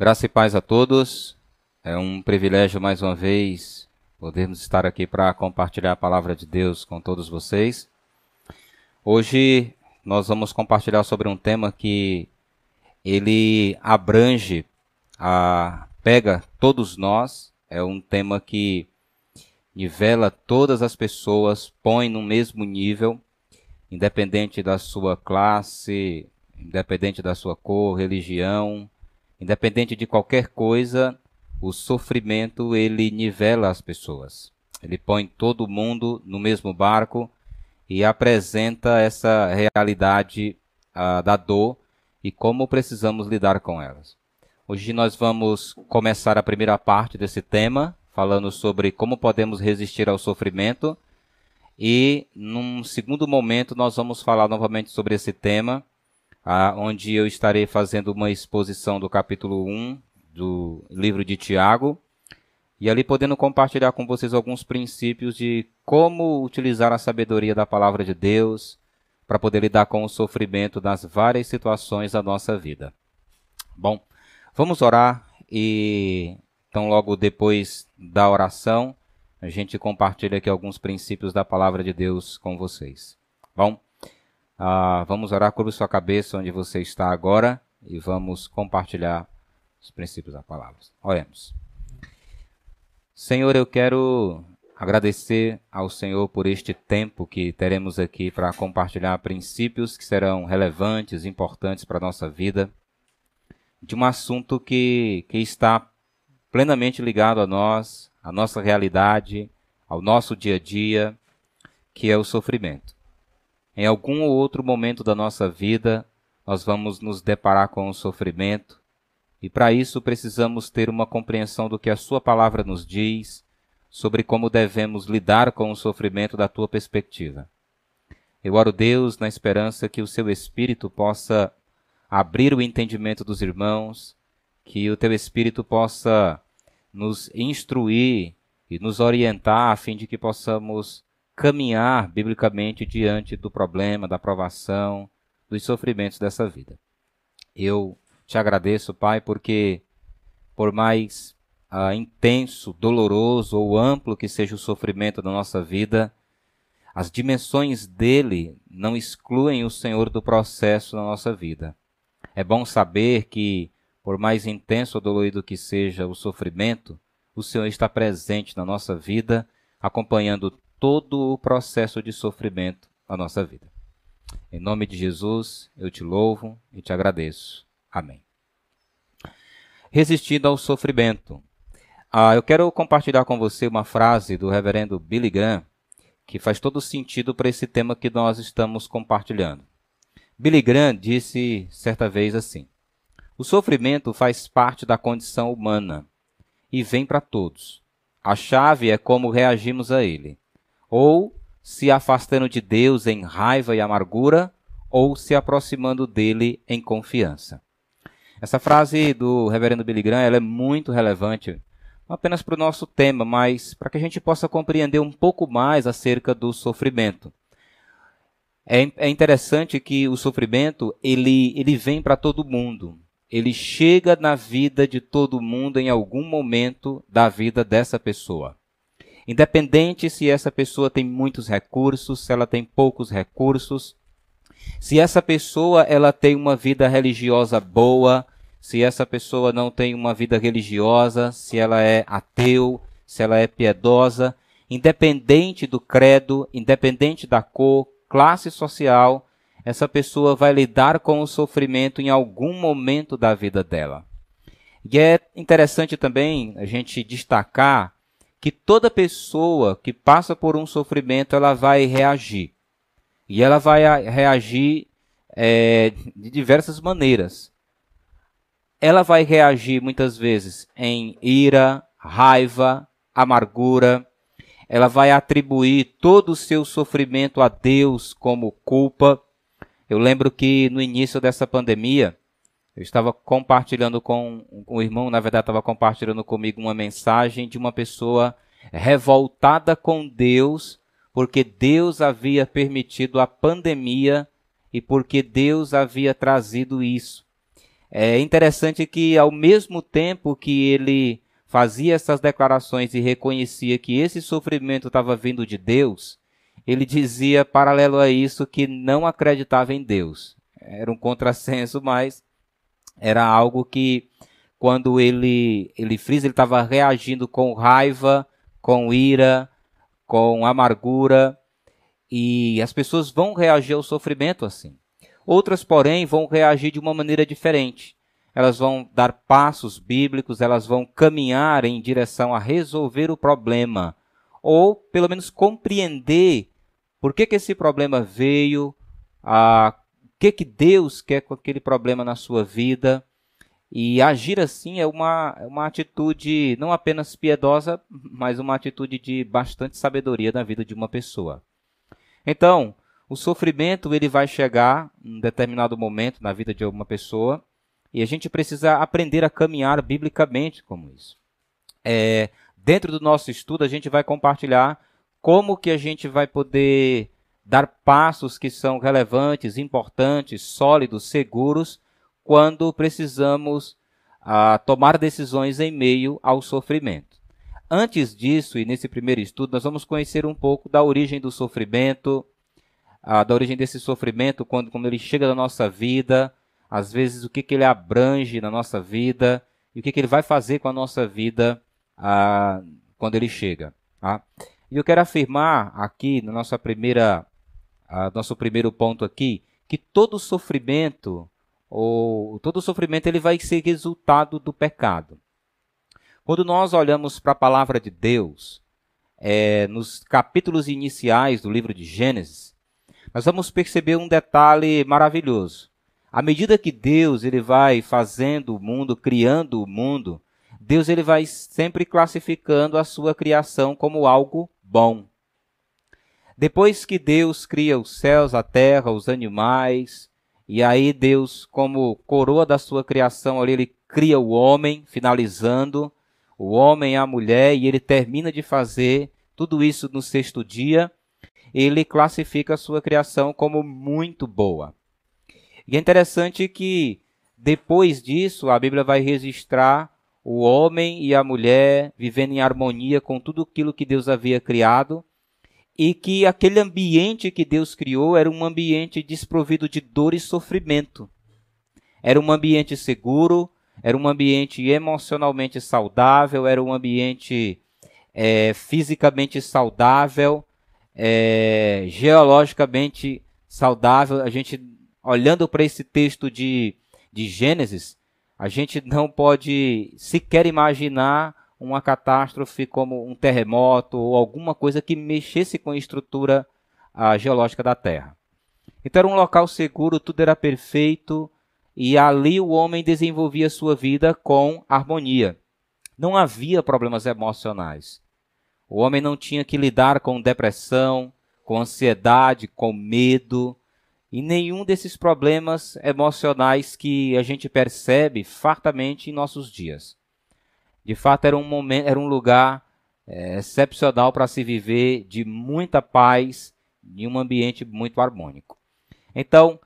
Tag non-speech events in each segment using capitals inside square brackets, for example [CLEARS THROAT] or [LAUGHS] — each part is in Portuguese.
Graça e paz a todos. É um privilégio mais uma vez podermos estar aqui para compartilhar a palavra de Deus com todos vocês. Hoje nós vamos compartilhar sobre um tema que ele abrange, a, pega todos nós. É um tema que nivela todas as pessoas, põe no mesmo nível, independente da sua classe, independente da sua cor, religião, independente de qualquer coisa, o sofrimento ele nivela as pessoas. Ele põe todo mundo no mesmo barco e apresenta essa realidade uh, da dor e como precisamos lidar com elas. Hoje nós vamos começar a primeira parte desse tema, falando sobre como podemos resistir ao sofrimento. E num segundo momento nós vamos falar novamente sobre esse tema, onde eu estarei fazendo uma exposição do capítulo 1 do livro de Tiago, e ali podendo compartilhar com vocês alguns princípios de como utilizar a sabedoria da palavra de Deus para poder lidar com o sofrimento nas várias situações da nossa vida. Bom, vamos orar e então logo depois da oração a gente compartilha aqui alguns princípios da palavra de Deus com vocês. Bom, ah, vamos orar, curva sua cabeça onde você está agora e vamos compartilhar os princípios da palavra. Oremos. Senhor, eu quero agradecer ao Senhor por este tempo que teremos aqui para compartilhar princípios que serão relevantes, importantes para a nossa vida, de um assunto que, que está plenamente ligado a nós, à nossa realidade, ao nosso dia a dia, que é o sofrimento. Em algum ou outro momento da nossa vida, nós vamos nos deparar com o sofrimento, e para isso precisamos ter uma compreensão do que a Sua palavra nos diz sobre como devemos lidar com o sofrimento da tua perspectiva. Eu oro, Deus, na esperança que o Seu Espírito possa abrir o entendimento dos irmãos, que o Teu Espírito possa nos instruir e nos orientar a fim de que possamos caminhar biblicamente diante do problema, da provação, dos sofrimentos dessa vida. Eu te agradeço, Pai, porque por mais uh, intenso, doloroso ou amplo que seja o sofrimento da nossa vida, as dimensões dele não excluem o Senhor do processo na nossa vida. É bom saber que, por mais intenso ou dolorido que seja o sofrimento, o Senhor está presente na nossa vida, acompanhando todo o processo de sofrimento na nossa vida. Em nome de Jesus, eu te louvo e te agradeço. Amém. Resistindo ao sofrimento. Ah, eu quero compartilhar com você uma frase do reverendo Billy Graham que faz todo sentido para esse tema que nós estamos compartilhando. Billy Graham disse certa vez assim: O sofrimento faz parte da condição humana e vem para todos. A chave é como reagimos a ele ou se afastando de Deus em raiva e amargura, ou se aproximando dele em confiança. Essa frase do reverendo Billy Graham ela é muito relevante, não apenas para o nosso tema, mas para que a gente possa compreender um pouco mais acerca do sofrimento. É, é interessante que o sofrimento ele, ele vem para todo mundo. Ele chega na vida de todo mundo em algum momento da vida dessa pessoa. Independente se essa pessoa tem muitos recursos, se ela tem poucos recursos, se essa pessoa ela tem uma vida religiosa boa, se essa pessoa não tem uma vida religiosa, se ela é ateu, se ela é piedosa, independente do credo, independente da cor, classe social, essa pessoa vai lidar com o sofrimento em algum momento da vida dela. E é interessante também a gente destacar que toda pessoa que passa por um sofrimento ela vai reagir. E ela vai reagir é, de diversas maneiras. Ela vai reagir muitas vezes em ira, raiva, amargura. Ela vai atribuir todo o seu sofrimento a Deus como culpa. Eu lembro que no início dessa pandemia, eu estava compartilhando com um irmão, na verdade, estava compartilhando comigo uma mensagem de uma pessoa revoltada com Deus, porque Deus havia permitido a pandemia e porque Deus havia trazido isso. É interessante que, ao mesmo tempo que ele fazia essas declarações e reconhecia que esse sofrimento estava vindo de Deus, ele dizia, paralelo a isso, que não acreditava em Deus. Era um contrassenso, mas era algo que, quando ele, ele frisa, ele estava reagindo com raiva, com ira, com amargura, e as pessoas vão reagir ao sofrimento assim. Outras, porém, vão reagir de uma maneira diferente. Elas vão dar passos bíblicos, elas vão caminhar em direção a resolver o problema, ou pelo menos compreender por que, que esse problema veio, a, que, que Deus quer com aquele problema na sua vida. E agir assim é uma, é uma atitude não apenas piedosa, mas uma atitude de bastante sabedoria na vida de uma pessoa. Então, o sofrimento ele vai chegar em determinado momento na vida de uma pessoa e a gente precisa aprender a caminhar biblicamente como isso. É, dentro do nosso estudo, a gente vai compartilhar como que a gente vai poder dar passos que são relevantes, importantes, sólidos, seguros, quando precisamos ah, tomar decisões em meio ao sofrimento. Antes disso, e nesse primeiro estudo, nós vamos conhecer um pouco da origem do sofrimento, ah, da origem desse sofrimento, quando, quando ele chega na nossa vida, às vezes o que, que ele abrange na nossa vida e o que, que ele vai fazer com a nossa vida ah, quando ele chega. Tá? E eu quero afirmar aqui, na nossa primeira, ah, nosso primeiro ponto aqui, que todo sofrimento, ou todo sofrimento, ele vai ser resultado do pecado. Quando nós olhamos para a palavra de Deus, é, nos capítulos iniciais do livro de Gênesis, nós vamos perceber um detalhe maravilhoso. À medida que Deus ele vai fazendo o mundo, criando o mundo, Deus ele vai sempre classificando a sua criação como algo bom. Depois que Deus cria os céus, a terra, os animais, e aí Deus, como coroa da sua criação, ali, ele cria o homem, finalizando o homem e a mulher, e ele termina de fazer tudo isso no sexto dia. Ele classifica a sua criação como muito boa. E é interessante que depois disso a Bíblia vai registrar o homem e a mulher vivendo em harmonia com tudo aquilo que Deus havia criado e que aquele ambiente que Deus criou era um ambiente desprovido de dor e sofrimento. Era um ambiente seguro, era um ambiente emocionalmente saudável, era um ambiente é, fisicamente saudável, é, geologicamente saudável. A gente, olhando para esse texto de, de Gênesis, a gente não pode sequer imaginar uma catástrofe como um terremoto ou alguma coisa que mexesse com a estrutura a, geológica da Terra. Então era um local seguro, tudo era perfeito e ali o homem desenvolvia sua vida com harmonia. Não havia problemas emocionais. O homem não tinha que lidar com depressão, com ansiedade, com medo, e nenhum desses problemas emocionais que a gente percebe fartamente em nossos dias. De fato, era um momento, era um lugar é, excepcional para se viver de muita paz em um ambiente muito harmônico. Então,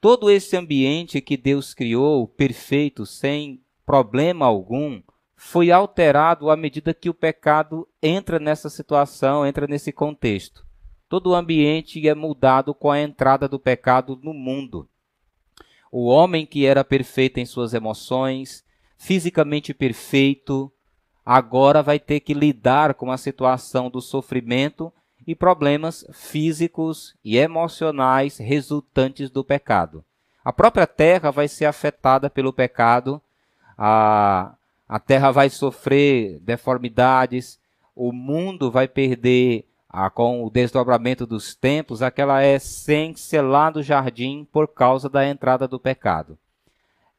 todo esse ambiente que Deus criou, perfeito, sem problema algum, foi alterado à medida que o pecado entra nessa situação, entra nesse contexto todo o ambiente é mudado com a entrada do pecado no mundo. O homem que era perfeito em suas emoções, fisicamente perfeito, agora vai ter que lidar com a situação do sofrimento e problemas físicos e emocionais resultantes do pecado. A própria terra vai ser afetada pelo pecado, a, a terra vai sofrer deformidades, o mundo vai perder ah, com o desdobramento dos tempos, aquela essência lá do jardim por causa da entrada do pecado.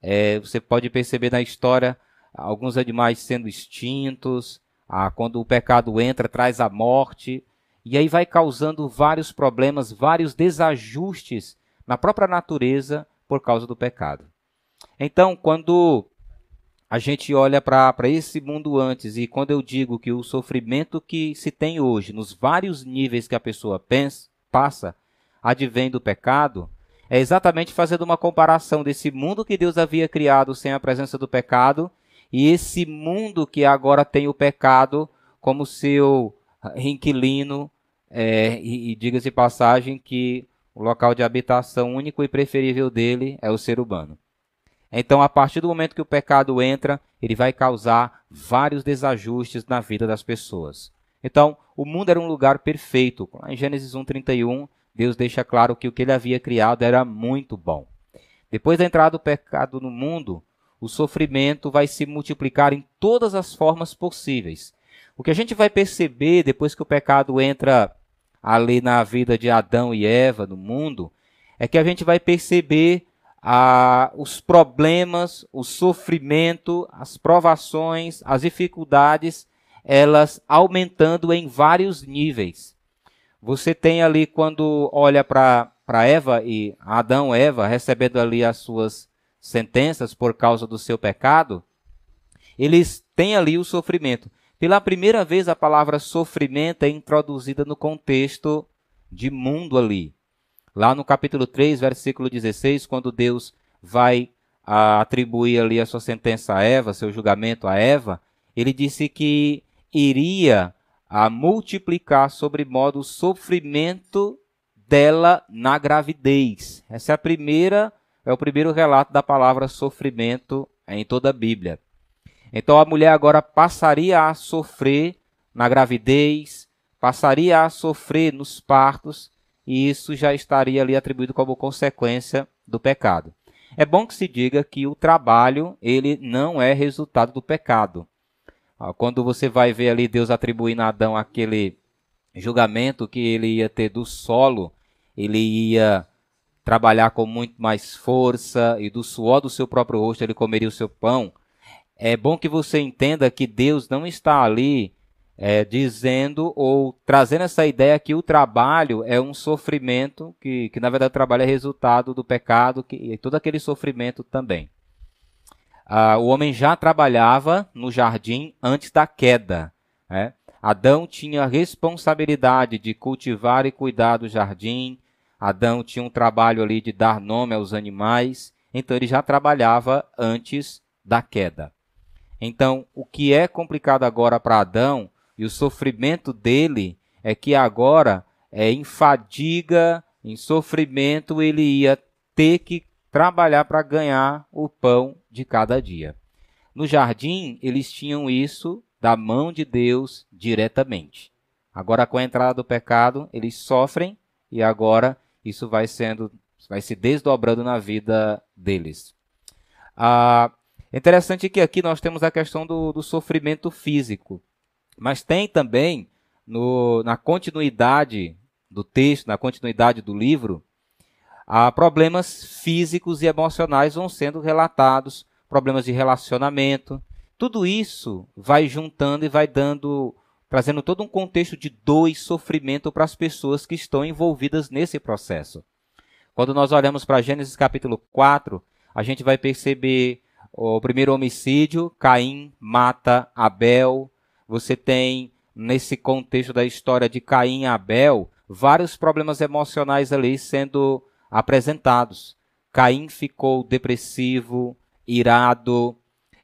É, você pode perceber na história alguns animais sendo extintos, ah, quando o pecado entra, traz a morte, e aí vai causando vários problemas, vários desajustes na própria natureza por causa do pecado. Então, quando a gente olha para esse mundo antes, e quando eu digo que o sofrimento que se tem hoje, nos vários níveis que a pessoa pensa, passa, advém do pecado, é exatamente fazendo uma comparação desse mundo que Deus havia criado sem a presença do pecado e esse mundo que agora tem o pecado como seu inquilino, é, e, e diga-se passagem que o local de habitação único e preferível dele é o ser humano. Então, a partir do momento que o pecado entra, ele vai causar vários desajustes na vida das pessoas. Então, o mundo era um lugar perfeito. Em Gênesis 1:31, Deus deixa claro que o que ele havia criado era muito bom. Depois da entrada do pecado no mundo, o sofrimento vai se multiplicar em todas as formas possíveis. O que a gente vai perceber depois que o pecado entra ali na vida de Adão e Eva, no mundo, é que a gente vai perceber ah, os problemas, o sofrimento, as provações, as dificuldades, elas aumentando em vários níveis. Você tem ali, quando olha para Eva e Adão Eva recebendo ali as suas sentenças por causa do seu pecado, eles têm ali o sofrimento. Pela primeira vez, a palavra sofrimento é introduzida no contexto de mundo ali. Lá no capítulo 3, versículo 16, quando Deus vai a, atribuir ali a sua sentença a Eva, seu julgamento a Eva, ele disse que iria a multiplicar sobre modo o sofrimento dela na gravidez. Essa é a primeira, é o primeiro relato da palavra sofrimento em toda a Bíblia. Então a mulher agora passaria a sofrer na gravidez, passaria a sofrer nos partos, e isso já estaria ali atribuído como consequência do pecado. É bom que se diga que o trabalho, ele não é resultado do pecado. Ah, quando você vai ver ali Deus atribuindo a Adão aquele julgamento que ele ia ter do solo, ele ia trabalhar com muito mais força e do suor do seu próprio rosto ele comeria o seu pão é bom que você entenda que Deus não está ali é, dizendo ou trazendo essa ideia que o trabalho é um sofrimento, que, que na verdade o trabalho é resultado do pecado que, e todo aquele sofrimento também. Ah, o homem já trabalhava no jardim antes da queda. Né? Adão tinha a responsabilidade de cultivar e cuidar do jardim. Adão tinha um trabalho ali de dar nome aos animais. Então ele já trabalhava antes da queda. Então, o que é complicado agora para Adão e o sofrimento dele é que agora, é, em fadiga, em sofrimento, ele ia ter que trabalhar para ganhar o pão de cada dia. No jardim, eles tinham isso da mão de Deus diretamente. Agora, com a entrada do pecado, eles sofrem e agora isso vai sendo, vai se desdobrando na vida deles. Ah, é interessante que aqui nós temos a questão do, do sofrimento físico, mas tem também no, na continuidade do texto, na continuidade do livro, há problemas físicos e emocionais vão sendo relatados, problemas de relacionamento. Tudo isso vai juntando e vai dando, trazendo todo um contexto de dor e sofrimento para as pessoas que estão envolvidas nesse processo. Quando nós olhamos para Gênesis capítulo 4, a gente vai perceber o primeiro homicídio, Caim mata Abel. Você tem, nesse contexto da história de Caim e Abel, vários problemas emocionais ali sendo apresentados. Caim ficou depressivo, irado,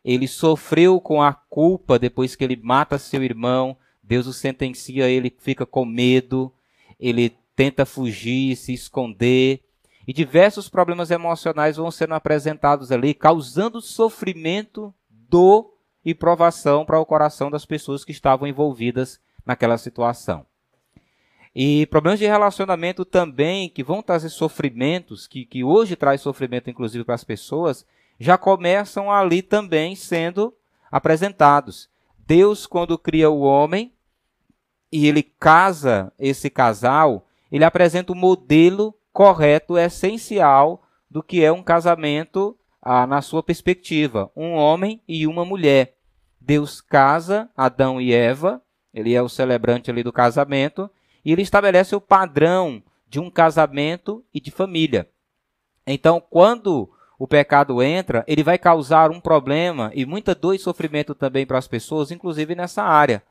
ele sofreu com a culpa depois que ele mata seu irmão, Deus o sentencia, ele fica com medo, ele tenta fugir, se esconder, e diversos problemas emocionais vão sendo apresentados ali, causando sofrimento, dor e provação para o coração das pessoas que estavam envolvidas naquela situação. E problemas de relacionamento também, que vão trazer sofrimentos, que, que hoje traz sofrimento inclusive para as pessoas, já começam ali também sendo apresentados. Deus, quando cria o homem e ele casa esse casal, ele apresenta o modelo correto, essencial do que é um casamento ah, na sua perspectiva. Um homem e uma mulher. Deus casa Adão e Eva, ele é o celebrante ali do casamento, e ele estabelece o padrão de um casamento e de família. Então, quando o pecado entra, ele vai causar um problema e muita dor e sofrimento também para as pessoas, inclusive nessa área.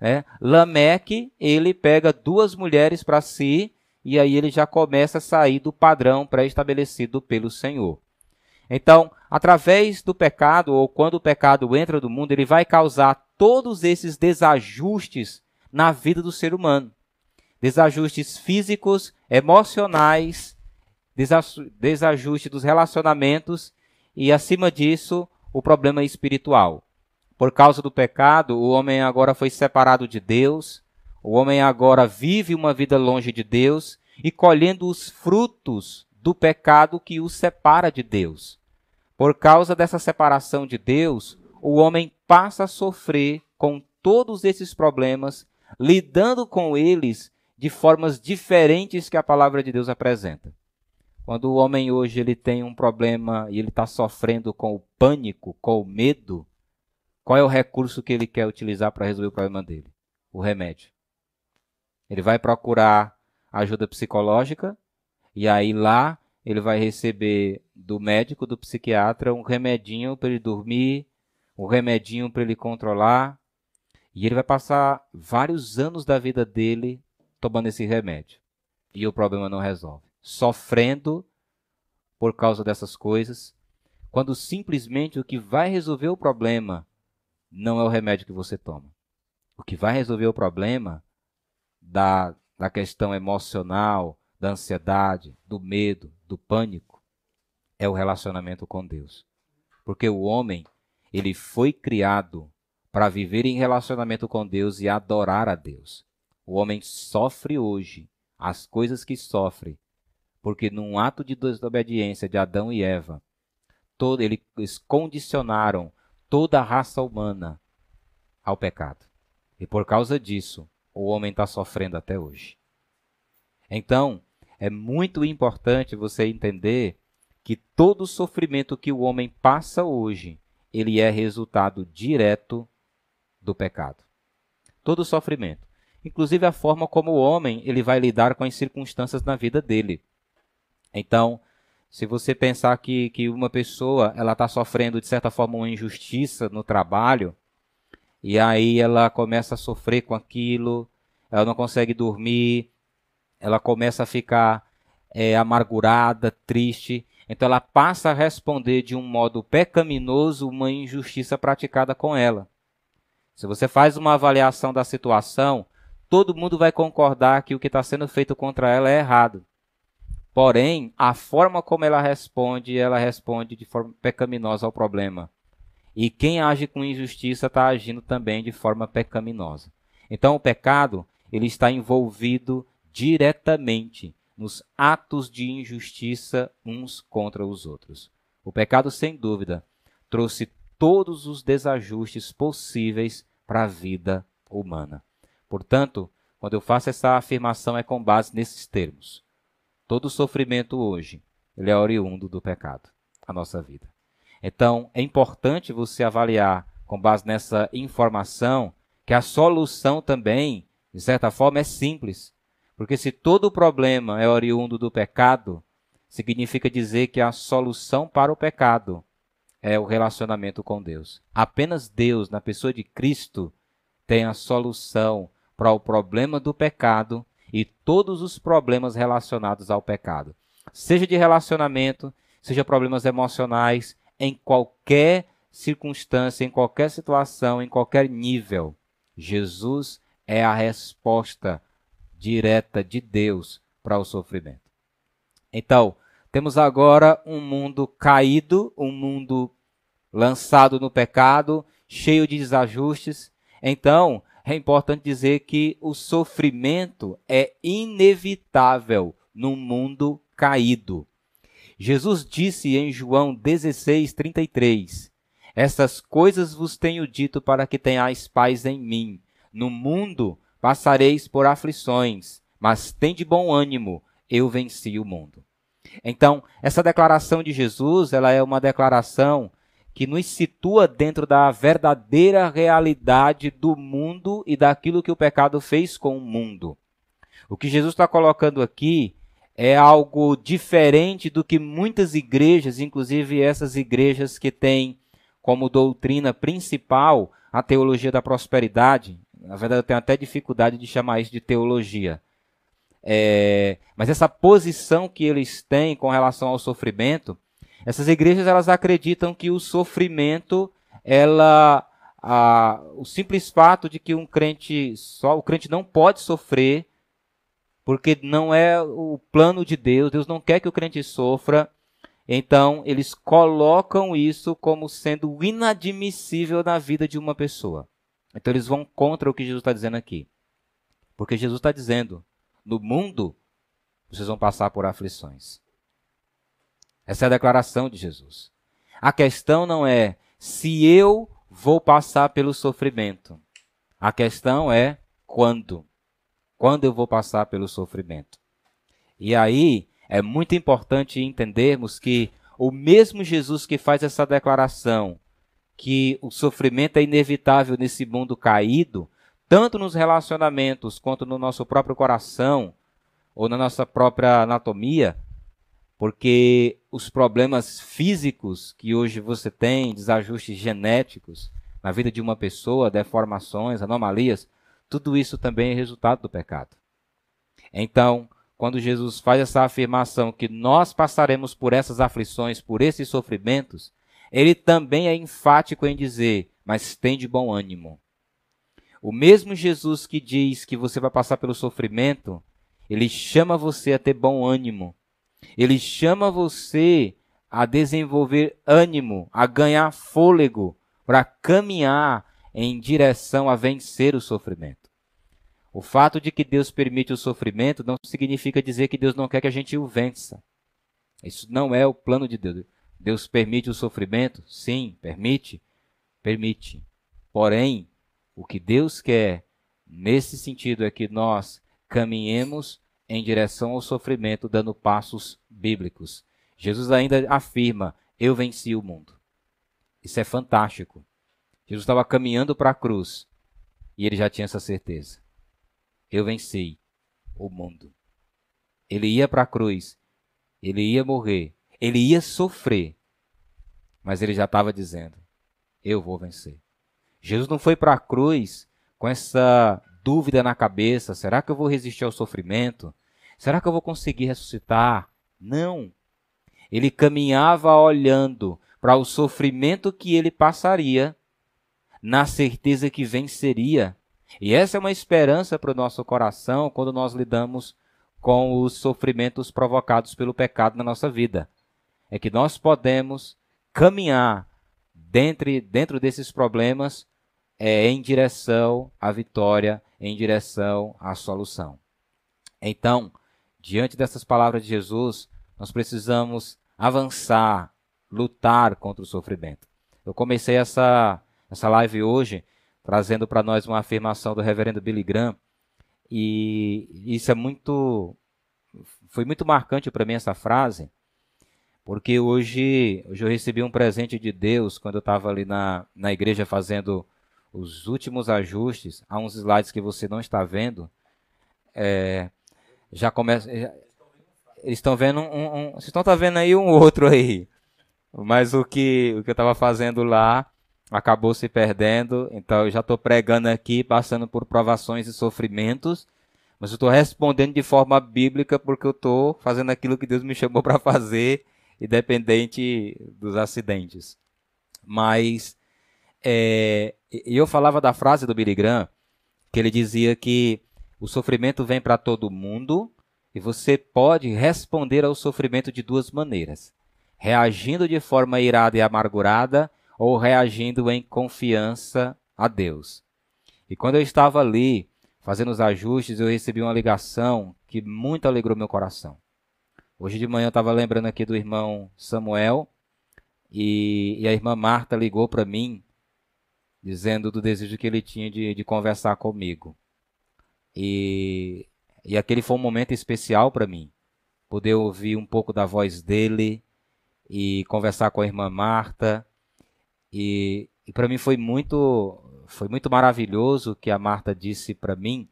Né? Lameque, ele pega duas mulheres para si e aí ele já começa a sair do padrão pré-estabelecido pelo Senhor. Então, através do pecado, ou quando o pecado entra no mundo, ele vai causar todos esses desajustes na vida do ser humano. Desajustes físicos, emocionais, desajuste dos relacionamentos e, acima disso, o problema espiritual. Por causa do pecado, o homem agora foi separado de Deus, o homem agora vive uma vida longe de Deus e colhendo os frutos do pecado que o separa de Deus. Por causa dessa separação de Deus, o homem passa a sofrer com todos esses problemas, lidando com eles de formas diferentes que a palavra de Deus apresenta. Quando o homem hoje ele tem um problema e ele está sofrendo com o pânico, com o medo, qual é o recurso que ele quer utilizar para resolver o problema dele? O remédio. Ele vai procurar ajuda psicológica e aí lá ele vai receber do médico, do psiquiatra, um remedinho para ele dormir, um remedinho para ele controlar. E ele vai passar vários anos da vida dele tomando esse remédio. E o problema não resolve sofrendo por causa dessas coisas, quando simplesmente o que vai resolver o problema não é o remédio que você toma. O que vai resolver o problema da, da questão emocional, da ansiedade, do medo, do pânico, é o relacionamento com Deus. Porque o homem, ele foi criado para viver em relacionamento com Deus e adorar a Deus. O homem sofre hoje as coisas que sofre porque num ato de desobediência de Adão e Eva, todo, eles condicionaram toda a raça humana ao pecado. E por causa disso, o homem está sofrendo até hoje. Então, é muito importante você entender que todo o sofrimento que o homem passa hoje, ele é resultado direto do pecado. Todo sofrimento, inclusive a forma como o homem ele vai lidar com as circunstâncias na vida dele. Então, se você pensar que, que uma pessoa ela está sofrendo de certa forma uma injustiça no trabalho e aí ela começa a sofrer com aquilo, ela não consegue dormir, ela começa a ficar é, amargurada, triste, então ela passa a responder de um modo pecaminoso uma injustiça praticada com ela. Se você faz uma avaliação da situação, todo mundo vai concordar que o que está sendo feito contra ela é errado. Porém, a forma como ela responde, ela responde de forma pecaminosa ao problema. E quem age com injustiça está agindo também de forma pecaminosa. Então, o pecado ele está envolvido diretamente nos atos de injustiça uns contra os outros. O pecado, sem dúvida, trouxe todos os desajustes possíveis para a vida humana. Portanto, quando eu faço essa afirmação é com base nesses termos. Todo sofrimento hoje, ele é oriundo do pecado, a nossa vida. Então, é importante você avaliar, com base nessa informação, que a solução também, de certa forma, é simples. Porque se todo o problema é oriundo do pecado, significa dizer que a solução para o pecado é o relacionamento com Deus. Apenas Deus, na pessoa de Cristo, tem a solução para o problema do pecado e todos os problemas relacionados ao pecado, seja de relacionamento, seja problemas emocionais, em qualquer circunstância, em qualquer situação, em qualquer nível. Jesus é a resposta direta de Deus para o sofrimento. Então, temos agora um mundo caído, um mundo lançado no pecado, cheio de desajustes. Então, é importante dizer que o sofrimento é inevitável num mundo caído. Jesus disse em João 16, 33: Essas coisas vos tenho dito para que tenhais paz em mim. No mundo passareis por aflições, mas tende bom ânimo, eu venci o mundo. Então, essa declaração de Jesus, ela é uma declaração que nos situa dentro da verdadeira realidade do mundo e daquilo que o pecado fez com o mundo. O que Jesus está colocando aqui é algo diferente do que muitas igrejas, inclusive essas igrejas que têm como doutrina principal a teologia da prosperidade. Na verdade, eu tenho até dificuldade de chamar isso de teologia. é, mas essa posição que eles têm com relação ao sofrimento, essas igrejas elas acreditam que o sofrimento, ela, a, o simples fato de que um crente só, o crente não pode sofrer, porque não é o plano de Deus, Deus não quer que o crente sofra. Então, eles colocam isso como sendo inadmissível na vida de uma pessoa. Então, eles vão contra o que Jesus está dizendo aqui. Porque Jesus está dizendo: no mundo, vocês vão passar por aflições. Essa é a declaração de Jesus. A questão não é se eu vou passar pelo sofrimento. A questão é quando. Quando eu vou passar pelo sofrimento. E aí é muito importante entendermos que o mesmo Jesus que faz essa declaração, que o sofrimento é inevitável nesse mundo caído, tanto nos relacionamentos quanto no nosso próprio coração ou na nossa própria anatomia, porque os problemas físicos que hoje você tem, desajustes genéticos na vida de uma pessoa, deformações, anomalias, tudo isso também é resultado do pecado. Então, quando Jesus faz essa afirmação que nós passaremos por essas aflições, por esses sofrimentos, ele também é enfático em dizer: mas tem de bom ânimo. O mesmo Jesus que diz que você vai passar pelo sofrimento, ele chama você a ter bom ânimo. Ele chama você a desenvolver ânimo, a ganhar fôlego para caminhar em direção a vencer o sofrimento. O fato de que Deus permite o sofrimento não significa dizer que Deus não quer que a gente o vença. Isso não é o plano de Deus. Deus permite o sofrimento? Sim, permite. Permite. Porém, o que Deus quer nesse sentido é que nós caminhemos em direção ao sofrimento, dando passos bíblicos. Jesus ainda afirma: Eu venci o mundo. Isso é fantástico. Jesus estava caminhando para a cruz e ele já tinha essa certeza eu venci o mundo. Ele ia para a cruz, ele ia morrer, ele ia sofrer, mas ele já estava dizendo: Eu vou vencer. Jesus não foi para a cruz com essa dúvida na cabeça: será que eu vou resistir ao sofrimento? Será que eu vou conseguir ressuscitar? Não. Ele caminhava olhando para o sofrimento que ele passaria, na certeza que venceria e essa é uma esperança para o nosso coração quando nós lidamos com os sofrimentos provocados pelo pecado na nossa vida. É que nós podemos caminhar dentro, dentro desses problemas é, em direção à vitória, em direção à solução. Então, diante dessas palavras de Jesus, nós precisamos avançar, lutar contra o sofrimento. Eu comecei essa, essa live hoje trazendo para nós uma afirmação do reverendo Billy Graham. E isso é muito. Foi muito marcante para mim essa frase, porque hoje, hoje eu recebi um presente de Deus quando eu estava ali na, na igreja fazendo os últimos ajustes. Há uns slides que você não está vendo. É, já começa. eles estão vendo um, um, Vocês estão tá vendo aí um [LAUGHS] outro aí. Mas o que, o que eu estava fazendo lá acabou se perdendo. Então eu já estou pregando aqui, passando por provações e sofrimentos, mas eu estou respondendo de forma bíblica porque eu estou fazendo aquilo que Deus me chamou para fazer, independente dos acidentes. Mas é, eu falava da frase do Billy Graham, que ele dizia que o sofrimento vem para todo mundo e você pode responder ao sofrimento de duas maneiras: reagindo de forma irada e amargurada ou reagindo em confiança a Deus. E quando eu estava ali fazendo os ajustes, eu recebi uma ligação que muito alegrou meu coração. Hoje de manhã eu estava lembrando aqui do irmão Samuel e, e a irmã Marta ligou para mim dizendo do desejo que ele tinha de, de conversar comigo. E, e aquele foi um momento especial para mim, poder ouvir um pouco da voz dele e conversar com a irmã Marta e, e para mim foi muito, foi muito maravilhoso que a Marta disse para mim,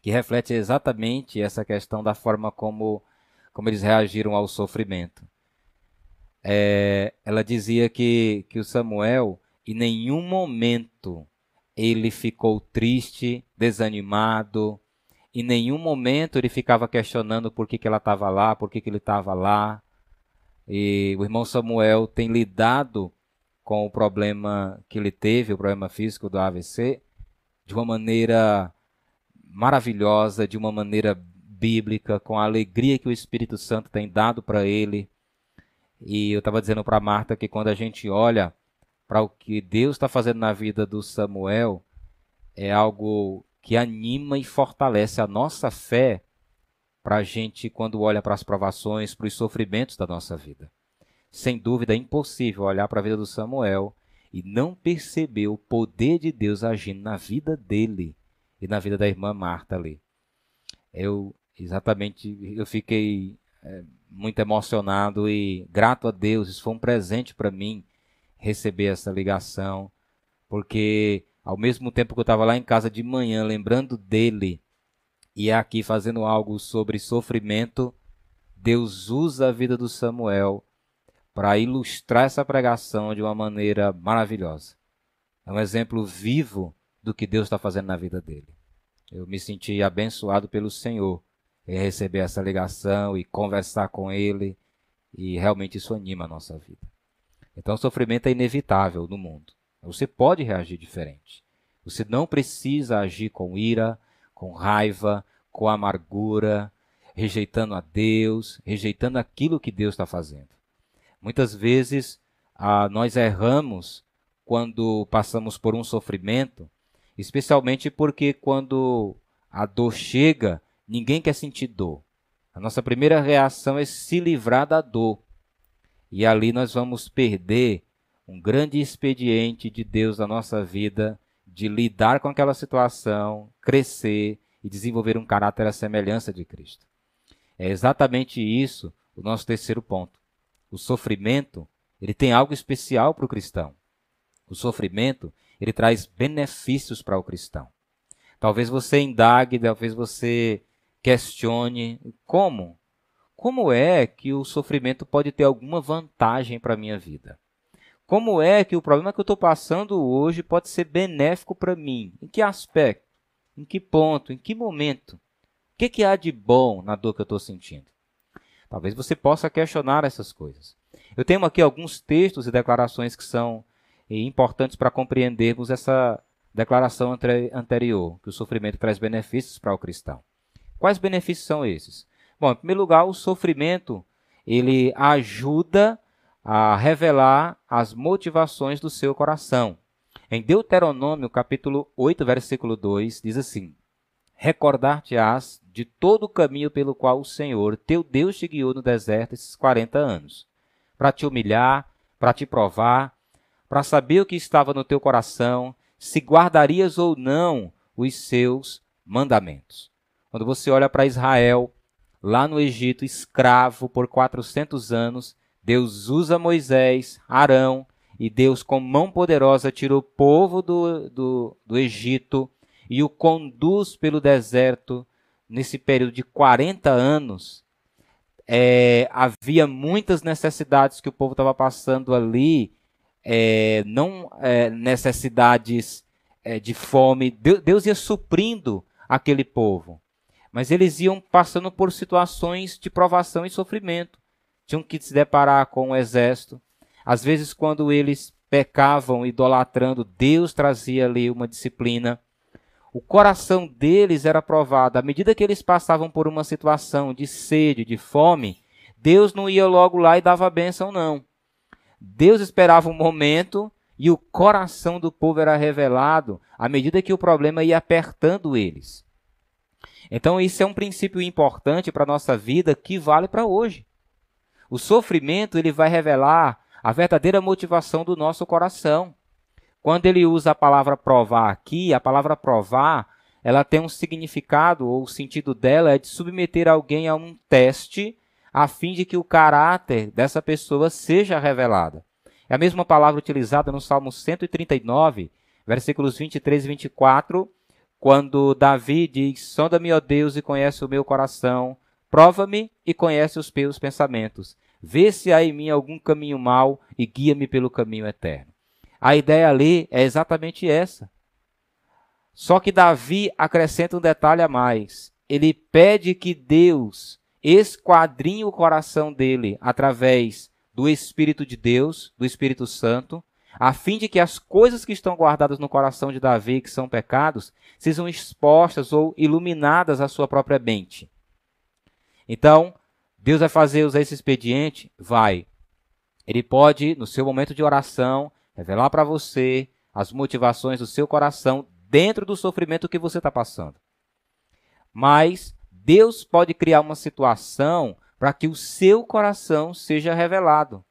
que reflete exatamente essa questão da forma como, como eles reagiram ao sofrimento. É, ela dizia que, que o Samuel, em nenhum momento, ele ficou triste, desanimado, em nenhum momento ele ficava questionando por que, que ela estava lá, por que, que ele estava lá. E o irmão Samuel tem lidado com o problema que ele teve, o problema físico do AVC, de uma maneira maravilhosa, de uma maneira bíblica, com a alegria que o Espírito Santo tem dado para ele. E eu estava dizendo para Marta que quando a gente olha para o que Deus está fazendo na vida do Samuel, é algo que anima e fortalece a nossa fé para a gente, quando olha para as provações, para os sofrimentos da nossa vida. Sem dúvida, é impossível olhar para a vida do Samuel e não perceber o poder de Deus agindo na vida dele e na vida da irmã Marta ali. Eu exatamente eu fiquei é, muito emocionado e grato a Deus. Isso foi um presente para mim receber essa ligação, porque ao mesmo tempo que eu estava lá em casa de manhã lembrando dele e aqui fazendo algo sobre sofrimento, Deus usa a vida do Samuel para ilustrar essa pregação de uma maneira maravilhosa. É um exemplo vivo do que Deus está fazendo na vida dele. Eu me senti abençoado pelo Senhor em receber essa ligação e conversar com ele, e realmente isso anima a nossa vida. Então, o sofrimento é inevitável no mundo. Você pode reagir diferente. Você não precisa agir com ira, com raiva, com amargura, rejeitando a Deus, rejeitando aquilo que Deus está fazendo. Muitas vezes ah, nós erramos quando passamos por um sofrimento, especialmente porque quando a dor chega, ninguém quer sentir dor. A nossa primeira reação é se livrar da dor. E ali nós vamos perder um grande expediente de Deus na nossa vida de lidar com aquela situação, crescer e desenvolver um caráter à semelhança de Cristo. É exatamente isso o nosso terceiro ponto o sofrimento, ele tem algo especial para o cristão. O sofrimento, ele traz benefícios para o cristão. Talvez você indague, talvez você questione como? Como é que o sofrimento pode ter alguma vantagem para a minha vida? Como é que o problema que eu estou passando hoje pode ser benéfico para mim? Em que aspecto? Em que ponto? Em que momento? O que, que há de bom na dor que eu estou sentindo? Talvez você possa questionar essas coisas. Eu tenho aqui alguns textos e declarações que são eh, importantes para compreendermos essa declaração anterior, que o sofrimento traz benefícios para o cristão. Quais benefícios são esses? Bom, em primeiro lugar, o sofrimento ele ajuda a revelar as motivações do seu coração. Em Deuteronômio, capítulo 8, versículo 2, diz assim: Recordar-te-ás de todo o caminho pelo qual o Senhor, teu Deus, te guiou no deserto esses 40 anos, para te humilhar, para te provar, para saber o que estava no teu coração, se guardarias ou não os seus mandamentos. Quando você olha para Israel, lá no Egito, escravo por 400 anos, Deus usa Moisés, Arão, e Deus, com mão poderosa, tira o povo do, do, do Egito e o conduz pelo deserto nesse período de 40 anos, é, havia muitas necessidades que o povo estava passando ali, é, não é, necessidades é, de fome. Deus ia suprindo aquele povo, mas eles iam passando por situações de provação e sofrimento. Tinham que se deparar com o exército. Às vezes, quando eles pecavam, idolatrando, Deus trazia ali uma disciplina o coração deles era provado. À medida que eles passavam por uma situação de sede, de fome, Deus não ia logo lá e dava a bênção, não. Deus esperava um momento e o coração do povo era revelado à medida que o problema ia apertando eles. Então, isso é um princípio importante para a nossa vida que vale para hoje. O sofrimento ele vai revelar a verdadeira motivação do nosso coração. Quando ele usa a palavra provar aqui, a palavra provar, ela tem um significado, ou o sentido dela é de submeter alguém a um teste a fim de que o caráter dessa pessoa seja revelado. É a mesma palavra utilizada no Salmo 139, versículos 23 e 24, quando Davi diz: Sonda-me, ó Deus, e conhece o meu coração, prova-me e conhece os meus pensamentos. Vê se há em mim algum caminho mau e guia-me pelo caminho eterno. A ideia ali é exatamente essa. Só que Davi acrescenta um detalhe a mais. ele pede que Deus esquadrinhe o coração dele através do Espírito de Deus, do Espírito Santo, a fim de que as coisas que estão guardadas no coração de Davi, que são pecados, sejam expostas ou iluminadas à sua própria mente. Então, Deus vai fazer usar esse expediente? Vai. Ele pode, no seu momento de oração, revelar para você as motivações do seu coração dentro do sofrimento que você está passando. Mas Deus pode criar uma situação para que o seu coração seja revelado.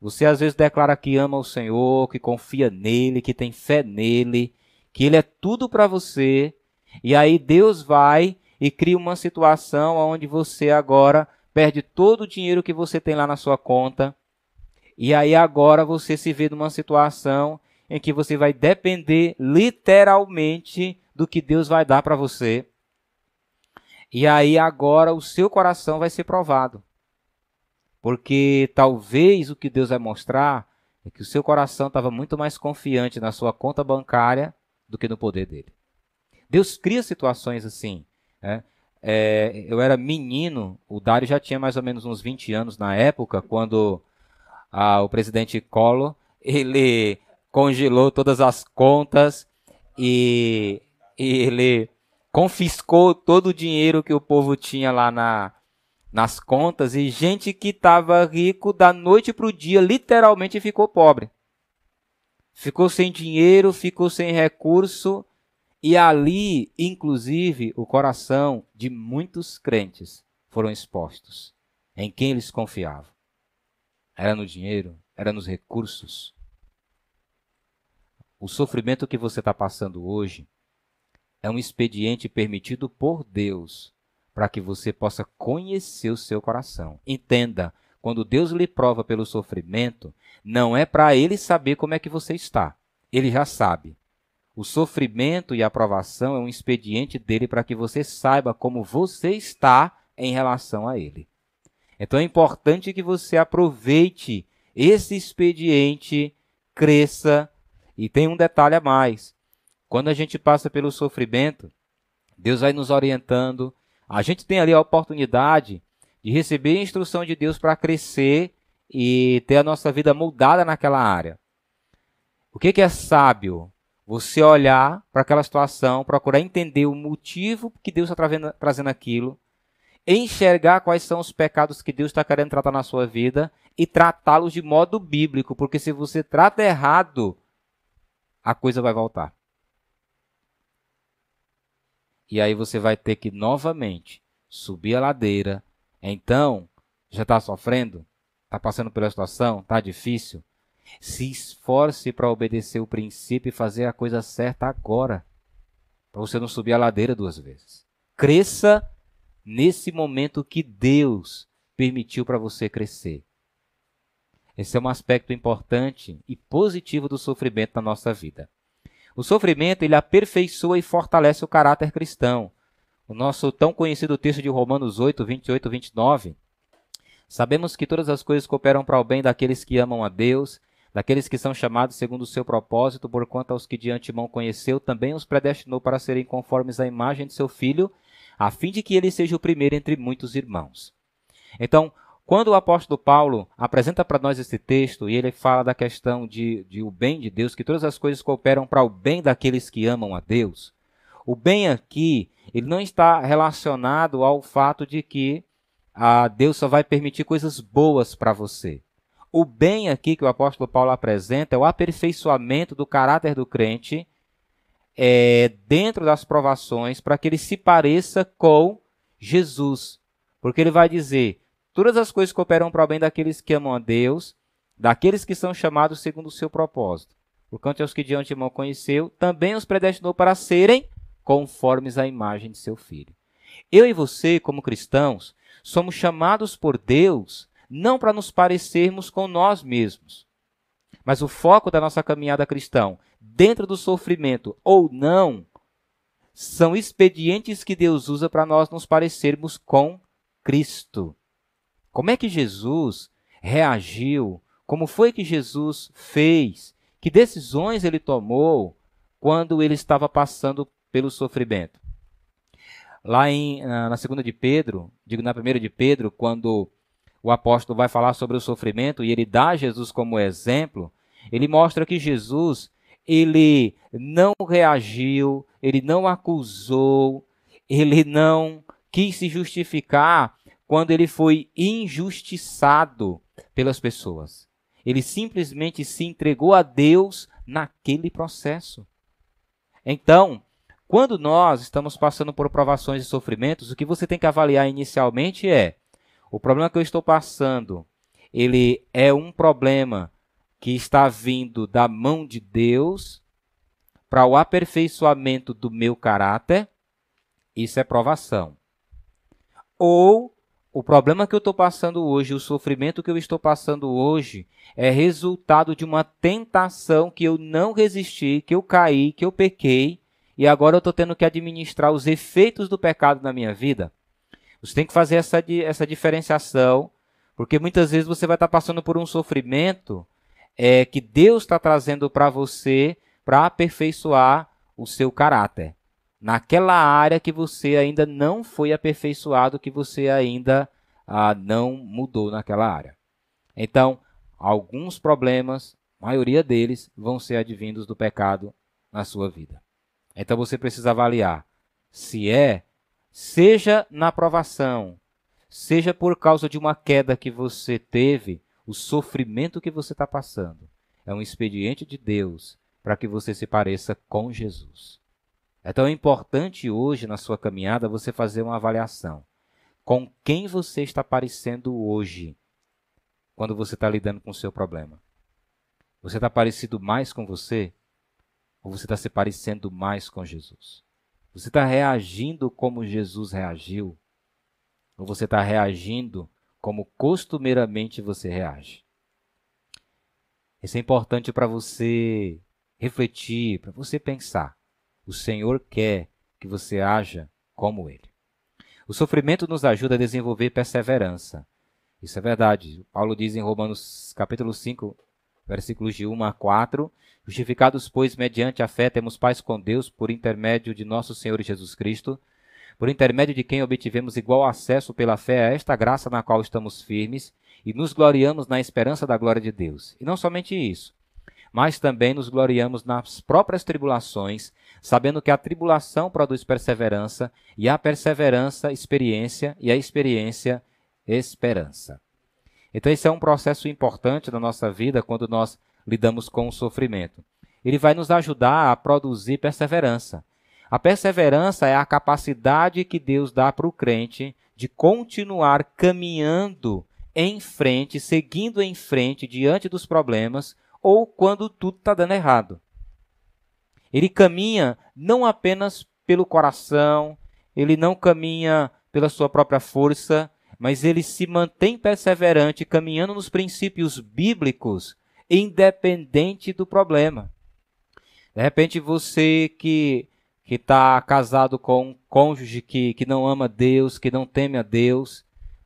Você às vezes declara que ama o Senhor, que confia nele, que tem fé nele, que ele é tudo para você, e aí Deus vai e cria uma situação onde você agora perde todo o dinheiro que você tem lá na sua conta, e aí agora você se vê numa situação em que você vai depender literalmente do que Deus vai dar para você. E aí agora o seu coração vai ser provado. Porque talvez o que Deus vai mostrar é que o seu coração estava muito mais confiante na sua conta bancária do que no poder dele. Deus cria situações assim. Né? É, eu era menino, o Dário já tinha mais ou menos uns 20 anos na época, quando a, o presidente Collor ele congelou todas as contas e, e ele confiscou todo o dinheiro que o povo tinha lá na, nas contas e gente que estava rico da noite para o dia literalmente ficou pobre. Ficou sem dinheiro, ficou sem recurso e ali, inclusive, o coração de muitos crentes foram expostos. Em quem eles confiavam? Era no dinheiro? Era nos recursos? O sofrimento que você está passando hoje é um expediente permitido por Deus para que você possa conhecer o seu coração. Entenda, quando Deus lhe prova pelo sofrimento, não é para ele saber como é que você está. Ele já sabe. O sofrimento e a provação é um expediente dele para que você saiba como você está em relação a ele. Então é importante que você aproveite esse expediente, cresça e tem um detalhe a mais. Quando a gente passa pelo sofrimento, Deus vai nos orientando, a gente tem ali a oportunidade de receber a instrução de Deus para crescer e ter a nossa vida moldada naquela área. O que, que é sábio? Você olhar para aquela situação, procurar entender o motivo que Deus está trazendo aquilo, enxergar quais são os pecados que Deus está querendo tratar na sua vida e tratá-los de modo bíblico, porque se você trata errado, a coisa vai voltar. E aí você vai ter que novamente subir a ladeira. Então, já está sofrendo? Está passando pela situação? Está difícil? Se esforce para obedecer o princípio e fazer a coisa certa agora. Para você não subir a ladeira duas vezes. Cresça nesse momento que Deus permitiu para você crescer. Esse é um aspecto importante e positivo do sofrimento na nossa vida. O sofrimento ele aperfeiçoa e fortalece o caráter cristão. O nosso tão conhecido texto de Romanos 8, 28 29. Sabemos que todas as coisas cooperam para o bem daqueles que amam a Deus, daqueles que são chamados segundo o seu propósito, porquanto aos que de antemão conheceu, também os predestinou para serem conformes à imagem de seu filho, a fim de que ele seja o primeiro entre muitos irmãos. Então, quando o apóstolo Paulo apresenta para nós esse texto e ele fala da questão de, de o bem de Deus, que todas as coisas cooperam para o bem daqueles que amam a Deus, o bem aqui ele não está relacionado ao fato de que a Deus só vai permitir coisas boas para você. O bem aqui que o apóstolo Paulo apresenta é o aperfeiçoamento do caráter do crente é, dentro das provações para que ele se pareça com Jesus. Porque ele vai dizer: Todas as coisas cooperam para o bem daqueles que amam a Deus, daqueles que são chamados segundo o seu propósito. Porquanto aos que de antemão conheceu, também os predestinou para serem conformes à imagem de seu filho. Eu e você, como cristãos, somos chamados por Deus não para nos parecermos com nós mesmos. Mas o foco da nossa caminhada cristã, dentro do sofrimento ou não, são expedientes que Deus usa para nós nos parecermos com Cristo. Como é que Jesus reagiu? Como foi que Jesus fez? Que decisões ele tomou quando ele estava passando pelo sofrimento? lá em, na segunda de Pedro, digo na primeira de Pedro, quando o apóstolo vai falar sobre o sofrimento e ele dá Jesus como exemplo, ele mostra que Jesus, ele não reagiu, ele não acusou, ele não quis se justificar quando ele foi injustiçado pelas pessoas. Ele simplesmente se entregou a Deus naquele processo. Então, quando nós estamos passando por provações e sofrimentos, o que você tem que avaliar inicialmente é: o problema que eu estou passando, ele é um problema que está vindo da mão de Deus para o aperfeiçoamento do meu caráter? Isso é provação. Ou o problema que eu estou passando hoje, o sofrimento que eu estou passando hoje, é resultado de uma tentação que eu não resisti, que eu caí, que eu pequei, e agora eu estou tendo que administrar os efeitos do pecado na minha vida. Você tem que fazer essa, essa diferenciação, porque muitas vezes você vai estar tá passando por um sofrimento é, que Deus está trazendo para você para aperfeiçoar o seu caráter naquela área que você ainda não foi aperfeiçoado, que você ainda ah, não mudou naquela área. Então, alguns problemas, a maioria deles, vão ser advindos do pecado na sua vida. Então você precisa avaliar se é, seja na provação, seja por causa de uma queda que você teve, o sofrimento que você está passando. É um expediente de Deus para que você se pareça com Jesus. É tão importante hoje na sua caminhada você fazer uma avaliação. Com quem você está parecendo hoje quando você está lidando com o seu problema? Você está parecido mais com você? Ou você está se parecendo mais com Jesus? Você está reagindo como Jesus reagiu? Ou você está reagindo como costumeiramente você reage? Isso é importante para você refletir, para você pensar. O Senhor quer que você haja como Ele. O sofrimento nos ajuda a desenvolver perseverança. Isso é verdade. Paulo diz em Romanos capítulo 5, versículos de 1 a 4, Justificados, pois, mediante a fé, temos paz com Deus por intermédio de nosso Senhor Jesus Cristo, por intermédio de quem obtivemos igual acesso pela fé a esta graça na qual estamos firmes e nos gloriamos na esperança da glória de Deus. E não somente isso, mas também nos gloriamos nas próprias tribulações, sabendo que a tribulação produz perseverança, e a perseverança, experiência, e a experiência, esperança. Então, esse é um processo importante na nossa vida quando nós lidamos com o sofrimento. Ele vai nos ajudar a produzir perseverança. A perseverança é a capacidade que Deus dá para o crente de continuar caminhando em frente, seguindo em frente diante dos problemas, ou quando tudo está dando errado. Ele caminha não apenas pelo coração, ele não caminha pela sua própria força, mas ele se mantém perseverante, caminhando nos princípios bíblicos, independente do problema. De repente, você que que está casado com um cônjuge que, que não ama Deus, que não teme a Deus,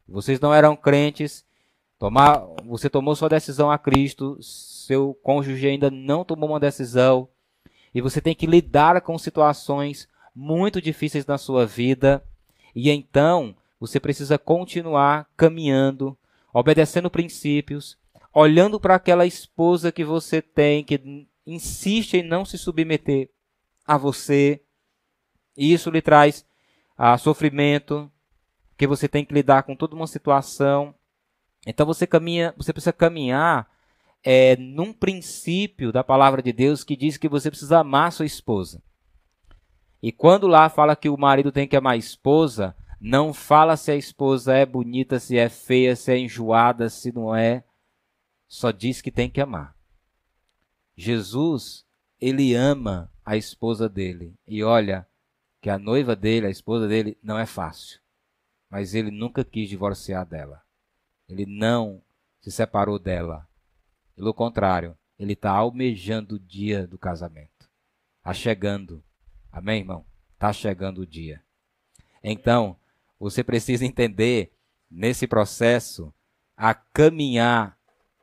vocês não eram crentes, tomar, você tomou sua decisão a Cristo, seu cônjuge ainda não tomou uma decisão e você tem que lidar com situações muito difíceis na sua vida e então você precisa continuar caminhando, obedecendo princípios, olhando para aquela esposa que você tem que insiste em não se submeter a você. E isso lhe traz a sofrimento, que você tem que lidar com toda uma situação. Então você caminha, você precisa caminhar é, num princípio da palavra de Deus que diz que você precisa amar sua esposa. E quando lá fala que o marido tem que amar a esposa, não fala se a esposa é bonita, se é feia, se é enjoada, se não é. Só diz que tem que amar. Jesus, ele ama a esposa dele. E olha que a noiva dele, a esposa dele, não é fácil. Mas ele nunca quis divorciar dela. Ele não se separou dela. Pelo contrário, ele está almejando o dia do casamento. Está chegando. Amém, irmão? Está chegando o dia. Então, você precisa entender nesse processo a caminhar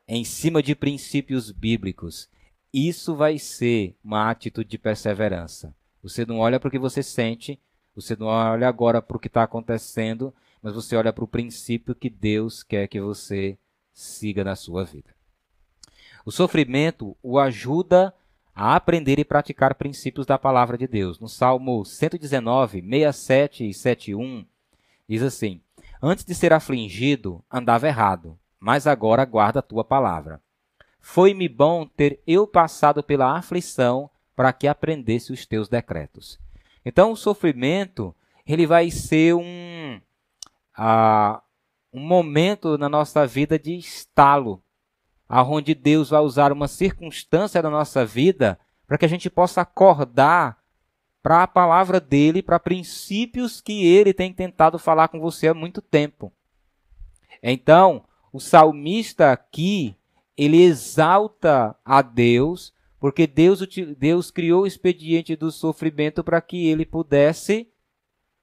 em cima de princípios bíblicos. Isso vai ser uma atitude de perseverança. Você não olha para o que você sente, Você não olha agora para o que está acontecendo, mas você olha para o princípio que Deus quer que você siga na sua vida. O sofrimento o ajuda a aprender e praticar princípios da palavra de Deus. No Salmo 119, 67 e 71, diz assim: Antes de ser afligido, andava errado, mas agora guarda a tua palavra. Foi-me bom ter eu passado pela aflição para que aprendesse os teus decretos. Então, o sofrimento ele vai ser um, um momento na nossa vida de estalo aonde Deus vai usar uma circunstância da nossa vida para que a gente possa acordar para a palavra dele, para princípios que ele tem tentado falar com você há muito tempo. Então, o salmista aqui, ele exalta a Deus, porque Deus, Deus criou o expediente do sofrimento para que ele pudesse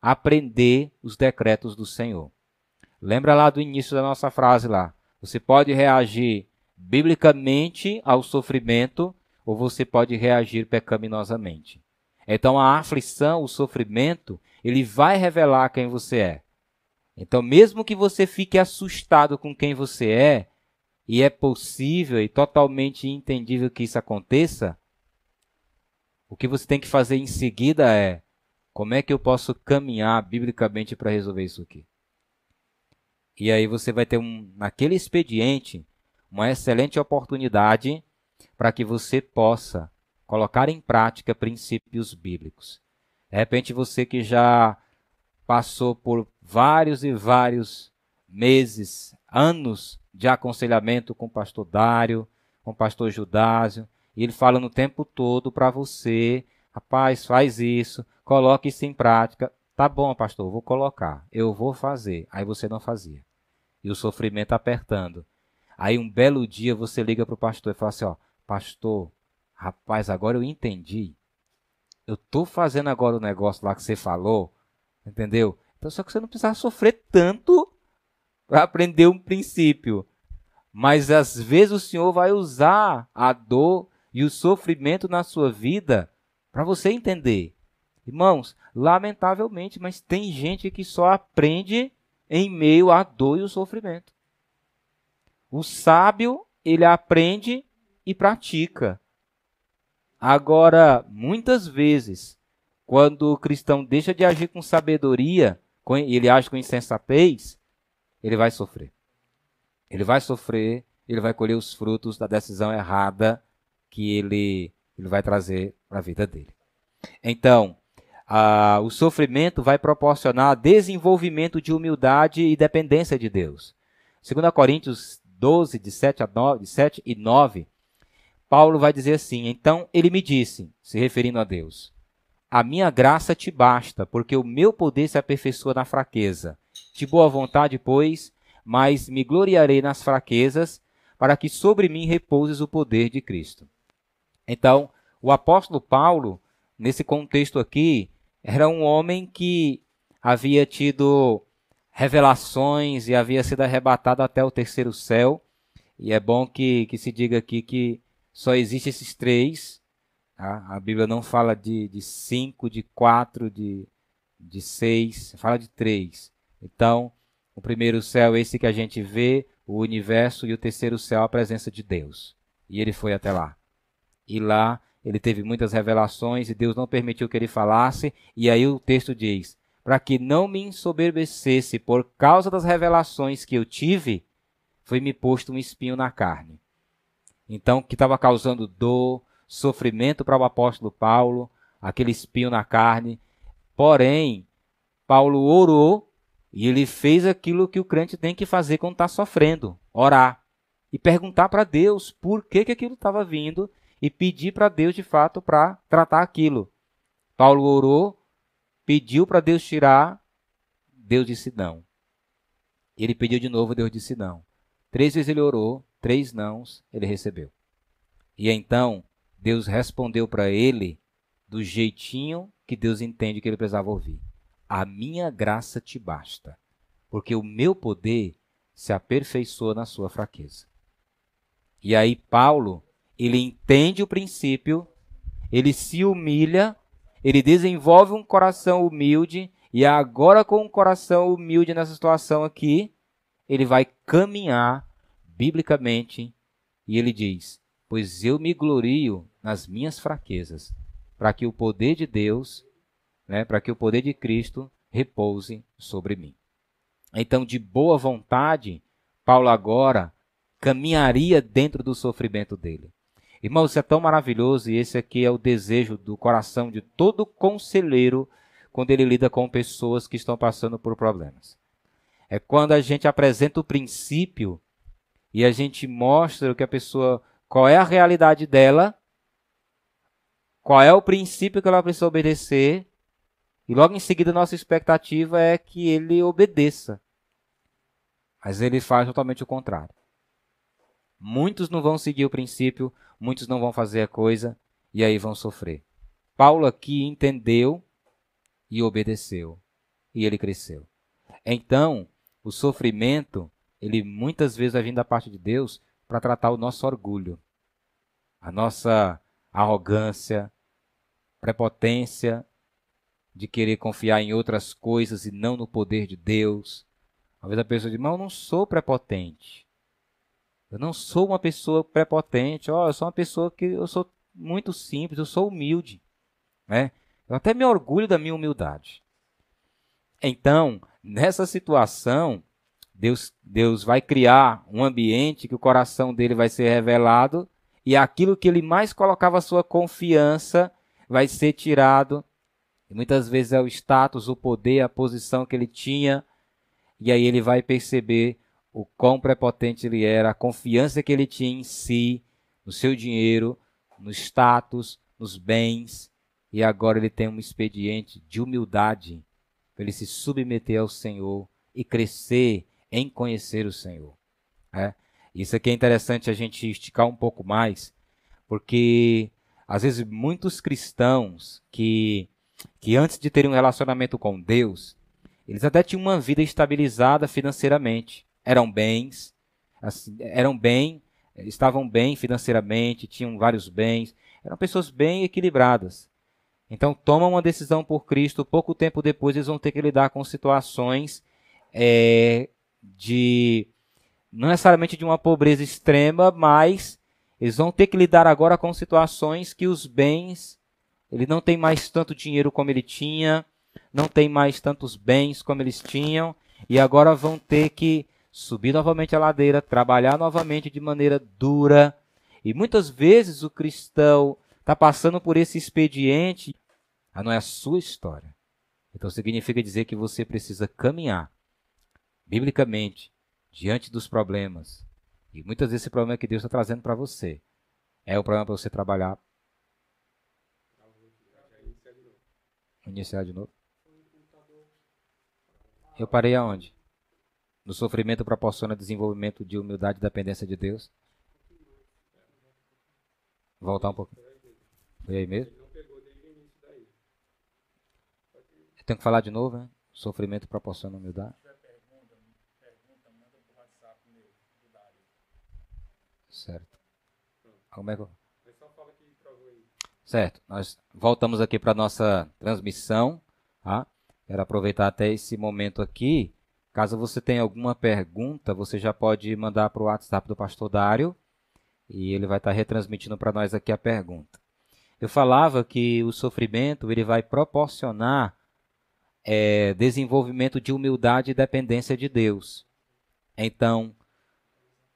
aprender os decretos do Senhor. Lembra lá do início da nossa frase lá. Você pode reagir biblicamente ao sofrimento ou você pode reagir pecaminosamente. Então a aflição, o sofrimento, ele vai revelar quem você é. Então, mesmo que você fique assustado com quem você é, e é possível e totalmente entendível que isso aconteça, o que você tem que fazer em seguida é: como é que eu posso caminhar biblicamente para resolver isso aqui? E aí você vai ter um, naquele expediente uma excelente oportunidade para que você possa colocar em prática princípios bíblicos. De repente, você que já passou por vários e vários meses, anos de aconselhamento com o pastor Dário, com o pastor Judásio, e ele fala no tempo todo para você, rapaz, faz isso, coloque isso em prática. Tá bom, pastor, vou colocar, eu vou fazer. Aí você não fazia. E o sofrimento apertando. Aí um belo dia você liga para o pastor e fala assim: ó, pastor, rapaz, agora eu entendi. Eu tô fazendo agora o negócio lá que você falou, entendeu? Então só que você não precisava sofrer tanto para aprender um princípio. Mas às vezes o Senhor vai usar a dor e o sofrimento na sua vida para você entender. Irmãos, lamentavelmente, mas tem gente que só aprende em meio à dor e o sofrimento. O sábio, ele aprende e pratica. Agora, muitas vezes, quando o cristão deixa de agir com sabedoria, ele age com insensatez, ele vai sofrer. Ele vai sofrer, ele vai colher os frutos da decisão errada que ele, ele vai trazer para a vida dele. Então, a, o sofrimento vai proporcionar desenvolvimento de humildade e dependência de Deus. 2 Coríntios 12, de 7, a 9, de 7 e 9, Paulo vai dizer assim: Então ele me disse, se referindo a Deus, a minha graça te basta, porque o meu poder se aperfeiçoa na fraqueza. De boa vontade, pois, mas me gloriarei nas fraquezas, para que sobre mim repouses o poder de Cristo. Então, o apóstolo Paulo, nesse contexto aqui, era um homem que havia tido revelações e havia sido arrebatado até o terceiro céu. E é bom que, que se diga aqui que só existem esses três. Tá? A Bíblia não fala de, de cinco, de quatro, de, de seis, fala de três. Então, o primeiro céu é esse que a gente vê, o universo, e o terceiro céu a presença de Deus. E ele foi até lá. E lá ele teve muitas revelações e Deus não permitiu que ele falasse. E aí o texto diz: para que não me ensoberbecesse por causa das revelações que eu tive, foi-me posto um espinho na carne. Então, que estava causando dor, sofrimento para o apóstolo Paulo, aquele espinho na carne. Porém, Paulo orou e ele fez aquilo que o crente tem que fazer quando está sofrendo: orar. E perguntar para Deus por que, que aquilo estava vindo e pedir para Deus de fato para tratar aquilo. Paulo orou, pediu para Deus tirar, Deus disse não. Ele pediu de novo, Deus disse não. Três vezes ele orou, três nãos ele recebeu. E então Deus respondeu para ele do jeitinho que Deus entende que ele precisava ouvir. A minha graça te basta, porque o meu poder se aperfeiçoa na sua fraqueza. E aí Paulo, ele entende o princípio, ele se humilha ele desenvolve um coração humilde e agora com um coração humilde nessa situação aqui, ele vai caminhar biblicamente e ele diz: "Pois eu me glorio nas minhas fraquezas, para que o poder de Deus, né, para que o poder de Cristo repouse sobre mim." Então, de boa vontade, Paulo agora caminharia dentro do sofrimento dele. Irmãos, isso é tão maravilhoso e esse aqui é o desejo do coração de todo conselheiro quando ele lida com pessoas que estão passando por problemas. É quando a gente apresenta o princípio e a gente mostra o que a pessoa, qual é a realidade dela, qual é o princípio que ela precisa obedecer, e logo em seguida nossa expectativa é que ele obedeça. Mas ele faz totalmente o contrário. Muitos não vão seguir o princípio, muitos não vão fazer a coisa e aí vão sofrer. Paulo aqui entendeu e obedeceu e ele cresceu. Então, o sofrimento, ele muitas vezes vai vir da parte de Deus para tratar o nosso orgulho, a nossa arrogância, prepotência de querer confiar em outras coisas e não no poder de Deus. Às vezes a pessoa diz, mas eu não sou prepotente. Eu não sou uma pessoa prepotente, ó, eu sou uma pessoa que eu sou muito simples, eu sou humilde, né? Eu até me orgulho da minha humildade. Então, nessa situação, Deus, Deus vai criar um ambiente que o coração dele vai ser revelado e aquilo que ele mais colocava sua confiança vai ser tirado. E muitas vezes é o status, o poder, a posição que ele tinha. E aí ele vai perceber o quão prepotente ele era, a confiança que ele tinha em si, no seu dinheiro, no status, nos bens, e agora ele tem um expediente de humildade para ele se submeter ao Senhor e crescer em conhecer o Senhor. É? Isso aqui é interessante a gente esticar um pouco mais, porque às vezes muitos cristãos que, que antes de terem um relacionamento com Deus, eles até tinham uma vida estabilizada financeiramente eram bens, assim, eram bem, estavam bem financeiramente, tinham vários bens, eram pessoas bem equilibradas. Então tomam uma decisão por Cristo, pouco tempo depois eles vão ter que lidar com situações é, de não necessariamente de uma pobreza extrema, mas eles vão ter que lidar agora com situações que os bens, ele não tem mais tanto dinheiro como ele tinha, não tem mais tantos bens como eles tinham, e agora vão ter que subir novamente a ladeira, trabalhar novamente de maneira dura. E muitas vezes o cristão está passando por esse expediente, ah, não é a sua história. Então significa dizer que você precisa caminhar biblicamente diante dos problemas. E muitas vezes esse problema que Deus está trazendo para você é o problema para você trabalhar. Iniciar de novo. Eu parei aonde? No sofrimento proporciona desenvolvimento de humildade e dependência de Deus. Voltar um pouco. Foi aí mesmo? Eu tenho que falar de novo, né? Sofrimento proporciona humildade. Certo. Como é que eu... Certo. Nós voltamos aqui para a nossa transmissão. Tá? Quero aproveitar até esse momento aqui Caso você tenha alguma pergunta, você já pode mandar para o WhatsApp do pastor Dário e ele vai estar retransmitindo para nós aqui a pergunta. Eu falava que o sofrimento ele vai proporcionar é, desenvolvimento de humildade e dependência de Deus. Então,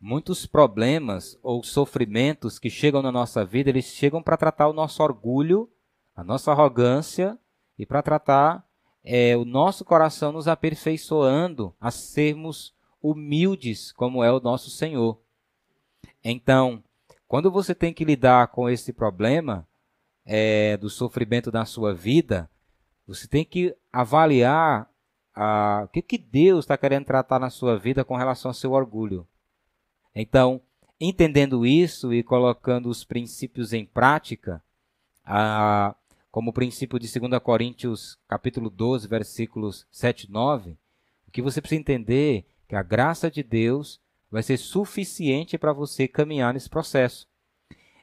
muitos problemas ou sofrimentos que chegam na nossa vida, eles chegam para tratar o nosso orgulho, a nossa arrogância e para tratar é, o nosso coração nos aperfeiçoando a sermos humildes como é o nosso Senhor. Então, quando você tem que lidar com esse problema é, do sofrimento na sua vida, você tem que avaliar a, o que, que Deus está querendo tratar na sua vida com relação ao seu orgulho. Então, entendendo isso e colocando os princípios em prática, a, como o princípio de 2 Coríntios capítulo 12, versículos 7 e 9, o que você precisa entender é que a graça de Deus vai ser suficiente para você caminhar nesse processo.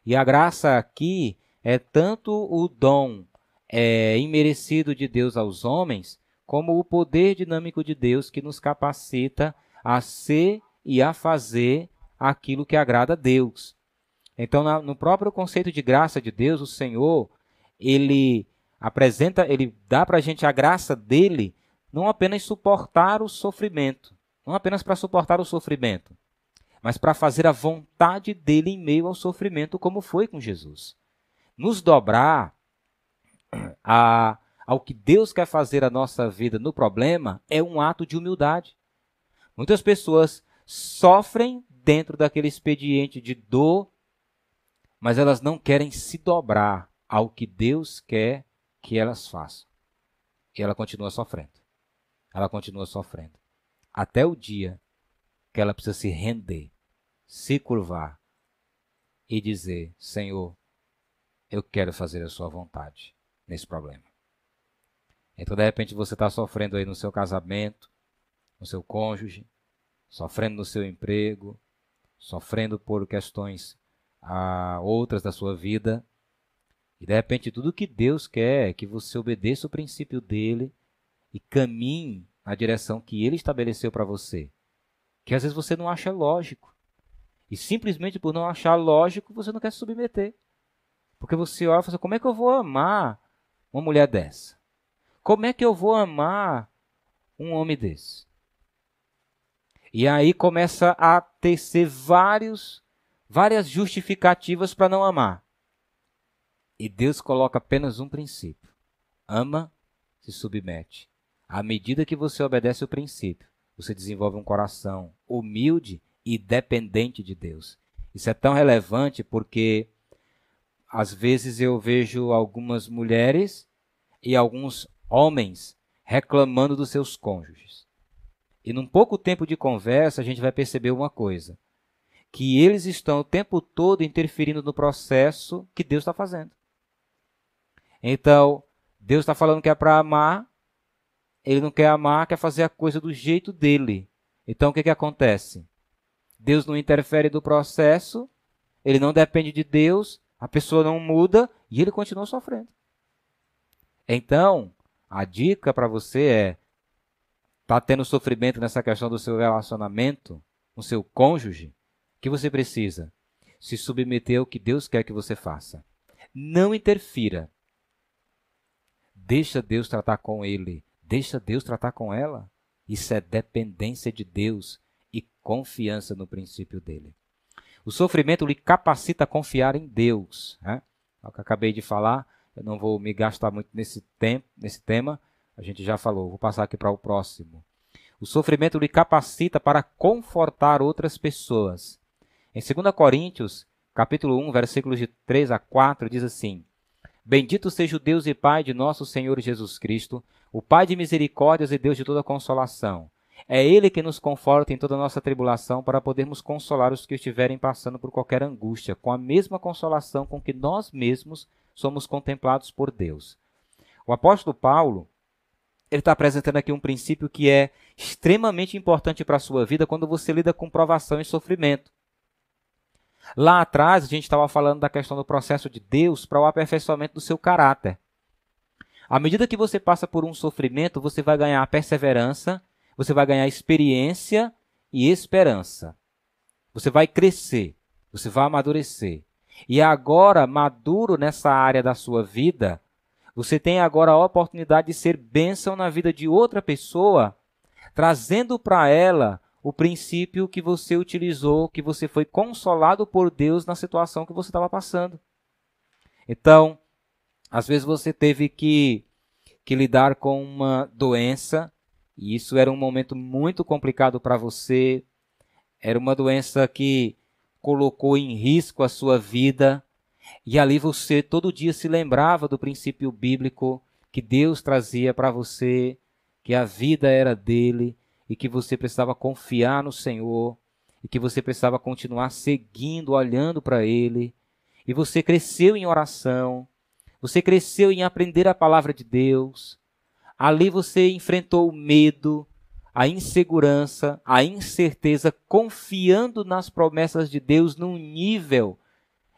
E a graça aqui é tanto o dom é, imerecido de Deus aos homens, como o poder dinâmico de Deus que nos capacita a ser e a fazer aquilo que agrada a Deus. Então, no próprio conceito de graça de Deus, o Senhor, ele apresenta, ele dá para a gente a graça dele, não apenas suportar o sofrimento, não apenas para suportar o sofrimento, mas para fazer a vontade dele em meio ao sofrimento, como foi com Jesus. Nos dobrar [CLEARS THROAT] a, ao que Deus quer fazer a nossa vida no problema é um ato de humildade. Muitas pessoas sofrem dentro daquele expediente de dor, mas elas não querem se dobrar ao que Deus quer que elas façam. E ela continua sofrendo. Ela continua sofrendo. Até o dia que ela precisa se render se curvar e dizer: Senhor, eu quero fazer a Sua vontade nesse problema. Então, de repente, você está sofrendo aí no seu casamento, no seu cônjuge, sofrendo no seu emprego, sofrendo por questões ah, outras da sua vida. E de repente, tudo que Deus quer é que você obedeça o princípio dele e caminhe na direção que ele estabeleceu para você. Que às vezes você não acha lógico. E simplesmente por não achar lógico, você não quer se submeter. Porque você olha e fala, como é que eu vou amar uma mulher dessa? Como é que eu vou amar um homem desse? E aí começa a tecer vários, várias justificativas para não amar. E Deus coloca apenas um princípio: ama, se submete. À medida que você obedece o princípio, você desenvolve um coração humilde e dependente de Deus. Isso é tão relevante porque às vezes eu vejo algumas mulheres e alguns homens reclamando dos seus cônjuges. E num pouco tempo de conversa a gente vai perceber uma coisa: que eles estão o tempo todo interferindo no processo que Deus está fazendo. Então, Deus está falando que é para amar, ele não quer amar, quer fazer a coisa do jeito dele. Então, o que, que acontece? Deus não interfere do processo, ele não depende de Deus, a pessoa não muda e ele continua sofrendo. Então, a dica para você é: está tendo sofrimento nessa questão do seu relacionamento, com seu cônjuge, que você precisa se submeter ao que Deus quer que você faça. Não interfira. Deixa Deus tratar com ele. Deixa Deus tratar com ela. Isso é dependência de Deus e confiança no princípio dele. O sofrimento lhe capacita a confiar em Deus. Né? É o que acabei de falar, eu não vou me gastar muito nesse, tempo, nesse tema, a gente já falou, vou passar aqui para o próximo. O sofrimento lhe capacita para confortar outras pessoas. Em 2 Coríntios, capítulo 1, versículos de 3 a 4, diz assim: Bendito seja o Deus e Pai de nosso Senhor Jesus Cristo, o Pai de misericórdias e Deus de toda consolação é Ele que nos conforta em toda a nossa tribulação para podermos consolar os que estiverem passando por qualquer angústia, com a mesma consolação com que nós mesmos somos contemplados por Deus. O apóstolo Paulo ele está apresentando aqui um princípio que é extremamente importante para a sua vida quando você lida com provação e sofrimento. Lá atrás, a gente estava falando da questão do processo de Deus para o aperfeiçoamento do seu caráter. À medida que você passa por um sofrimento, você vai ganhar perseverança você vai ganhar experiência e esperança. Você vai crescer, você vai amadurecer. E agora, maduro nessa área da sua vida, você tem agora a oportunidade de ser bênção na vida de outra pessoa, trazendo para ela o princípio que você utilizou, que você foi consolado por Deus na situação que você estava passando. Então, às vezes você teve que, que lidar com uma doença e isso era um momento muito complicado para você. Era uma doença que colocou em risco a sua vida. E ali você todo dia se lembrava do princípio bíblico que Deus trazia para você, que a vida era dele e que você precisava confiar no Senhor e que você precisava continuar seguindo, olhando para ele. E você cresceu em oração, você cresceu em aprender a palavra de Deus, Ali você enfrentou o medo, a insegurança, a incerteza, confiando nas promessas de Deus num nível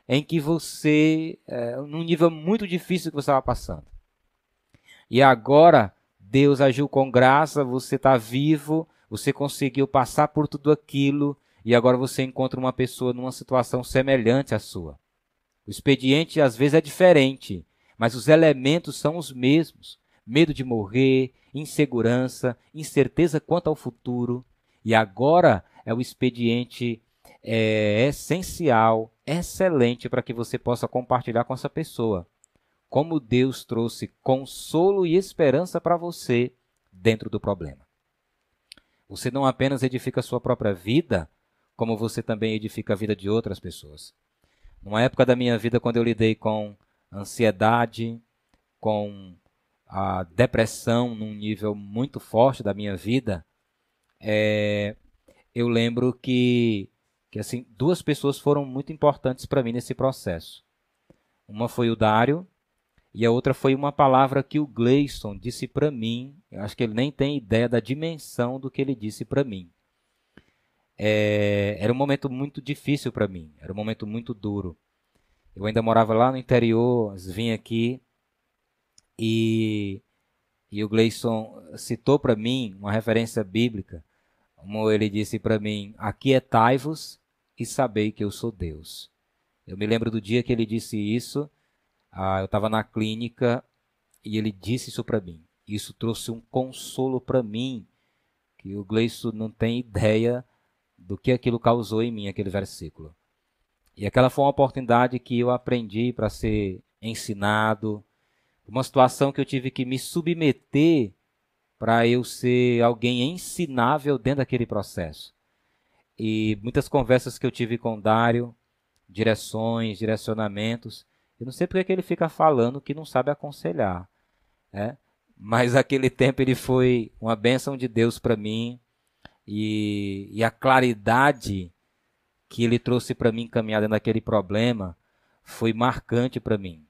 em que você, é, num nível muito difícil que você estava passando. e agora Deus agiu com graça, você está vivo, você conseguiu passar por tudo aquilo e agora você encontra uma pessoa numa situação semelhante à sua. O expediente às vezes é diferente, mas os elementos são os mesmos: medo de morrer, insegurança, incerteza quanto ao futuro. E agora é o expediente é, essencial, excelente para que você possa compartilhar com essa pessoa. Como Deus trouxe consolo e esperança para você dentro do problema. Você não apenas edifica a sua própria vida, como você também edifica a vida de outras pessoas. Numa época da minha vida, quando eu lidei com ansiedade, com a depressão num nível muito forte da minha vida, é, eu lembro que, que assim duas pessoas foram muito importantes para mim nesse processo. Uma foi o Dário e a outra foi uma palavra que o Gleison disse para mim. Eu acho que ele nem tem ideia da dimensão do que ele disse para mim. É, era um momento muito difícil para mim, era um momento muito duro. Eu ainda morava lá no interior, vim aqui e, e o Gleison citou para mim uma referência bíblica, como ele disse para mim: Aquietai-vos e sabei que eu sou Deus. Eu me lembro do dia que ele disse isso, ah, eu estava na clínica e ele disse isso para mim. Isso trouxe um consolo para mim, que o Gleison não tem ideia do que aquilo causou em mim, aquele versículo. E aquela foi uma oportunidade que eu aprendi para ser ensinado, uma situação que eu tive que me submeter para eu ser alguém ensinável dentro daquele processo. E muitas conversas que eu tive com o Dário, direções, direcionamentos, eu não sei porque que ele fica falando que não sabe aconselhar, né? Mas aquele tempo ele foi uma bênção de Deus para mim e, e, a claridade que ele trouxe para mim caminhada naquele problema foi marcante para mim.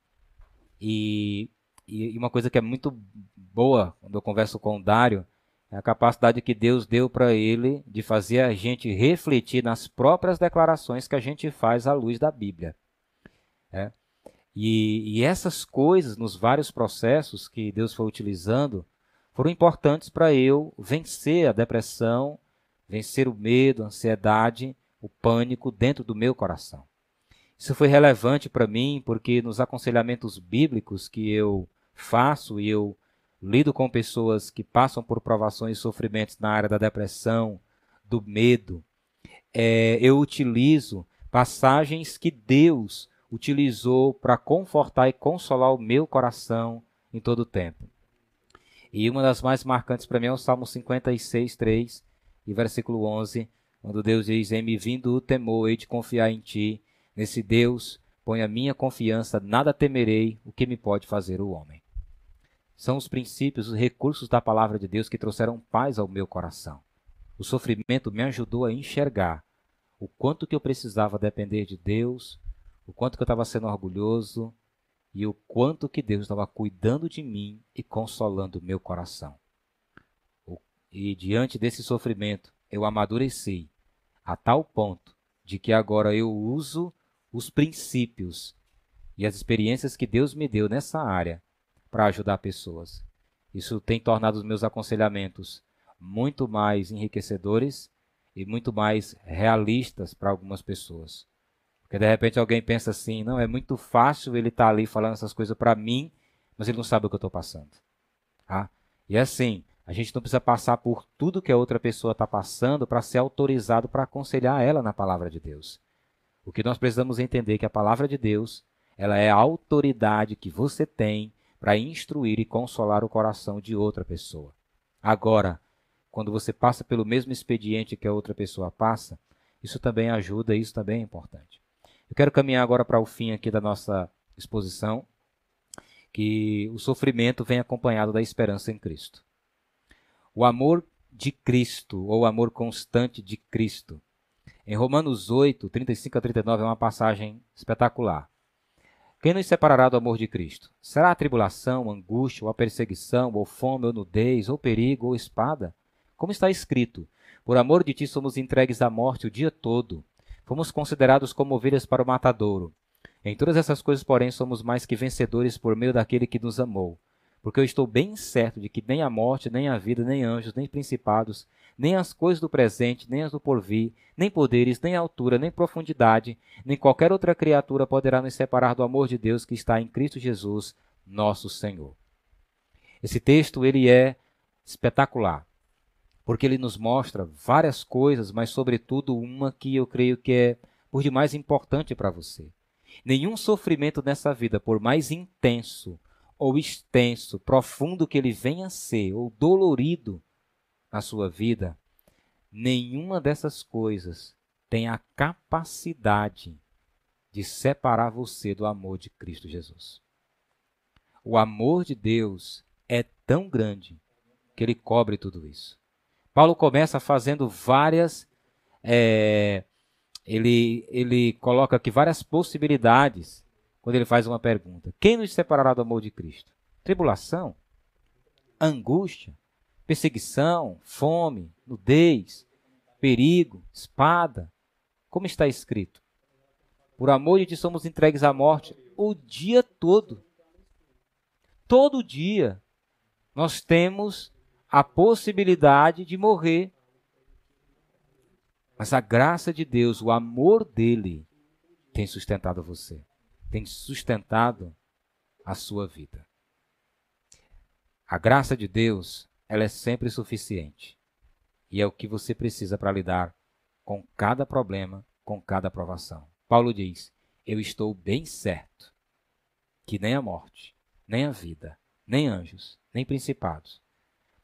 E e uma coisa que é muito boa quando eu converso com o Dário é a capacidade que Deus deu para ele de fazer a gente refletir nas próprias declarações que a gente faz à luz da Bíblia. É. E, e essas coisas, nos vários processos que Deus foi utilizando, foram importantes para eu vencer a depressão, vencer o medo, a ansiedade, o pânico dentro do meu coração. Isso foi relevante para mim porque nos aconselhamentos bíblicos que eu faço e eu lido com pessoas que passam por provações e sofrimentos na área da depressão, do medo, é, eu utilizo passagens que Deus utilizou para confortar e consolar o meu coração em todo o tempo. E uma das mais marcantes para mim é o Salmo 56, 3 e versículo 11, quando Deus diz: Em me vindo o temor, hei de confiar em ti. Nesse Deus ponho a minha confiança, nada temerei, o que me pode fazer o homem. São os princípios, os recursos da palavra de Deus que trouxeram paz ao meu coração. O sofrimento me ajudou a enxergar o quanto que eu precisava depender de Deus, o quanto que eu estava sendo orgulhoso e o quanto que Deus estava cuidando de mim e consolando meu coração. E diante desse sofrimento, eu amadureci a tal ponto de que agora eu uso os princípios e as experiências que Deus me deu nessa área para ajudar pessoas. Isso tem tornado os meus aconselhamentos muito mais enriquecedores e muito mais realistas para algumas pessoas. Porque de repente alguém pensa assim: não, é muito fácil ele estar tá ali falando essas coisas para mim, mas ele não sabe o que eu estou passando. Tá? E assim, a gente não precisa passar por tudo que a outra pessoa está passando para ser autorizado para aconselhar ela na palavra de Deus. O que nós precisamos entender é que a palavra de Deus ela é a autoridade que você tem para instruir e consolar o coração de outra pessoa. Agora, quando você passa pelo mesmo expediente que a outra pessoa passa, isso também ajuda, isso também é importante. Eu quero caminhar agora para o fim aqui da nossa exposição, que o sofrimento vem acompanhado da esperança em Cristo. O amor de Cristo, ou o amor constante de Cristo. Em Romanos 8, 35 a 39 é uma passagem espetacular. Quem nos separará do amor de Cristo? Será a tribulação, angústia, ou a perseguição, ou fome, ou nudez, ou perigo, ou espada? Como está escrito: Por amor de ti somos entregues à morte o dia todo. Fomos considerados como ovelhas para o matadouro. Em todas essas coisas, porém, somos mais que vencedores por meio daquele que nos amou. porque eu estou bem certo de que nem a morte, nem a vida, nem anjos, nem principados, nem as coisas do presente, nem as do porvir, nem poderes, nem altura, nem profundidade, nem qualquer outra criatura poderá nos separar do amor de Deus que está em Cristo Jesus, nosso Senhor. Esse texto ele é espetacular, porque ele nos mostra várias coisas, mas sobretudo uma que eu creio que é por demais importante para você. Nenhum sofrimento nessa vida, por mais intenso, ou extenso, profundo que ele venha a ser, ou dolorido na sua vida, nenhuma dessas coisas tem a capacidade de separar você do amor de Cristo Jesus. O amor de Deus é tão grande que ele cobre tudo isso. Paulo começa fazendo várias. É, ele, ele coloca aqui várias possibilidades quando ele faz uma pergunta: Quem nos separará do amor de Cristo? Tribulação? Angústia? Perseguição? Fome? Nudez? Perigo? Espada? Como está escrito? Por amor de ti somos entregues à morte o dia todo. Todo dia nós temos a possibilidade de morrer. Mas a graça de Deus, o amor dele, tem sustentado você tem sustentado a sua vida. A graça de Deus, ela é sempre suficiente. E é o que você precisa para lidar com cada problema, com cada provação. Paulo diz: Eu estou bem certo que nem a morte, nem a vida, nem anjos, nem principados.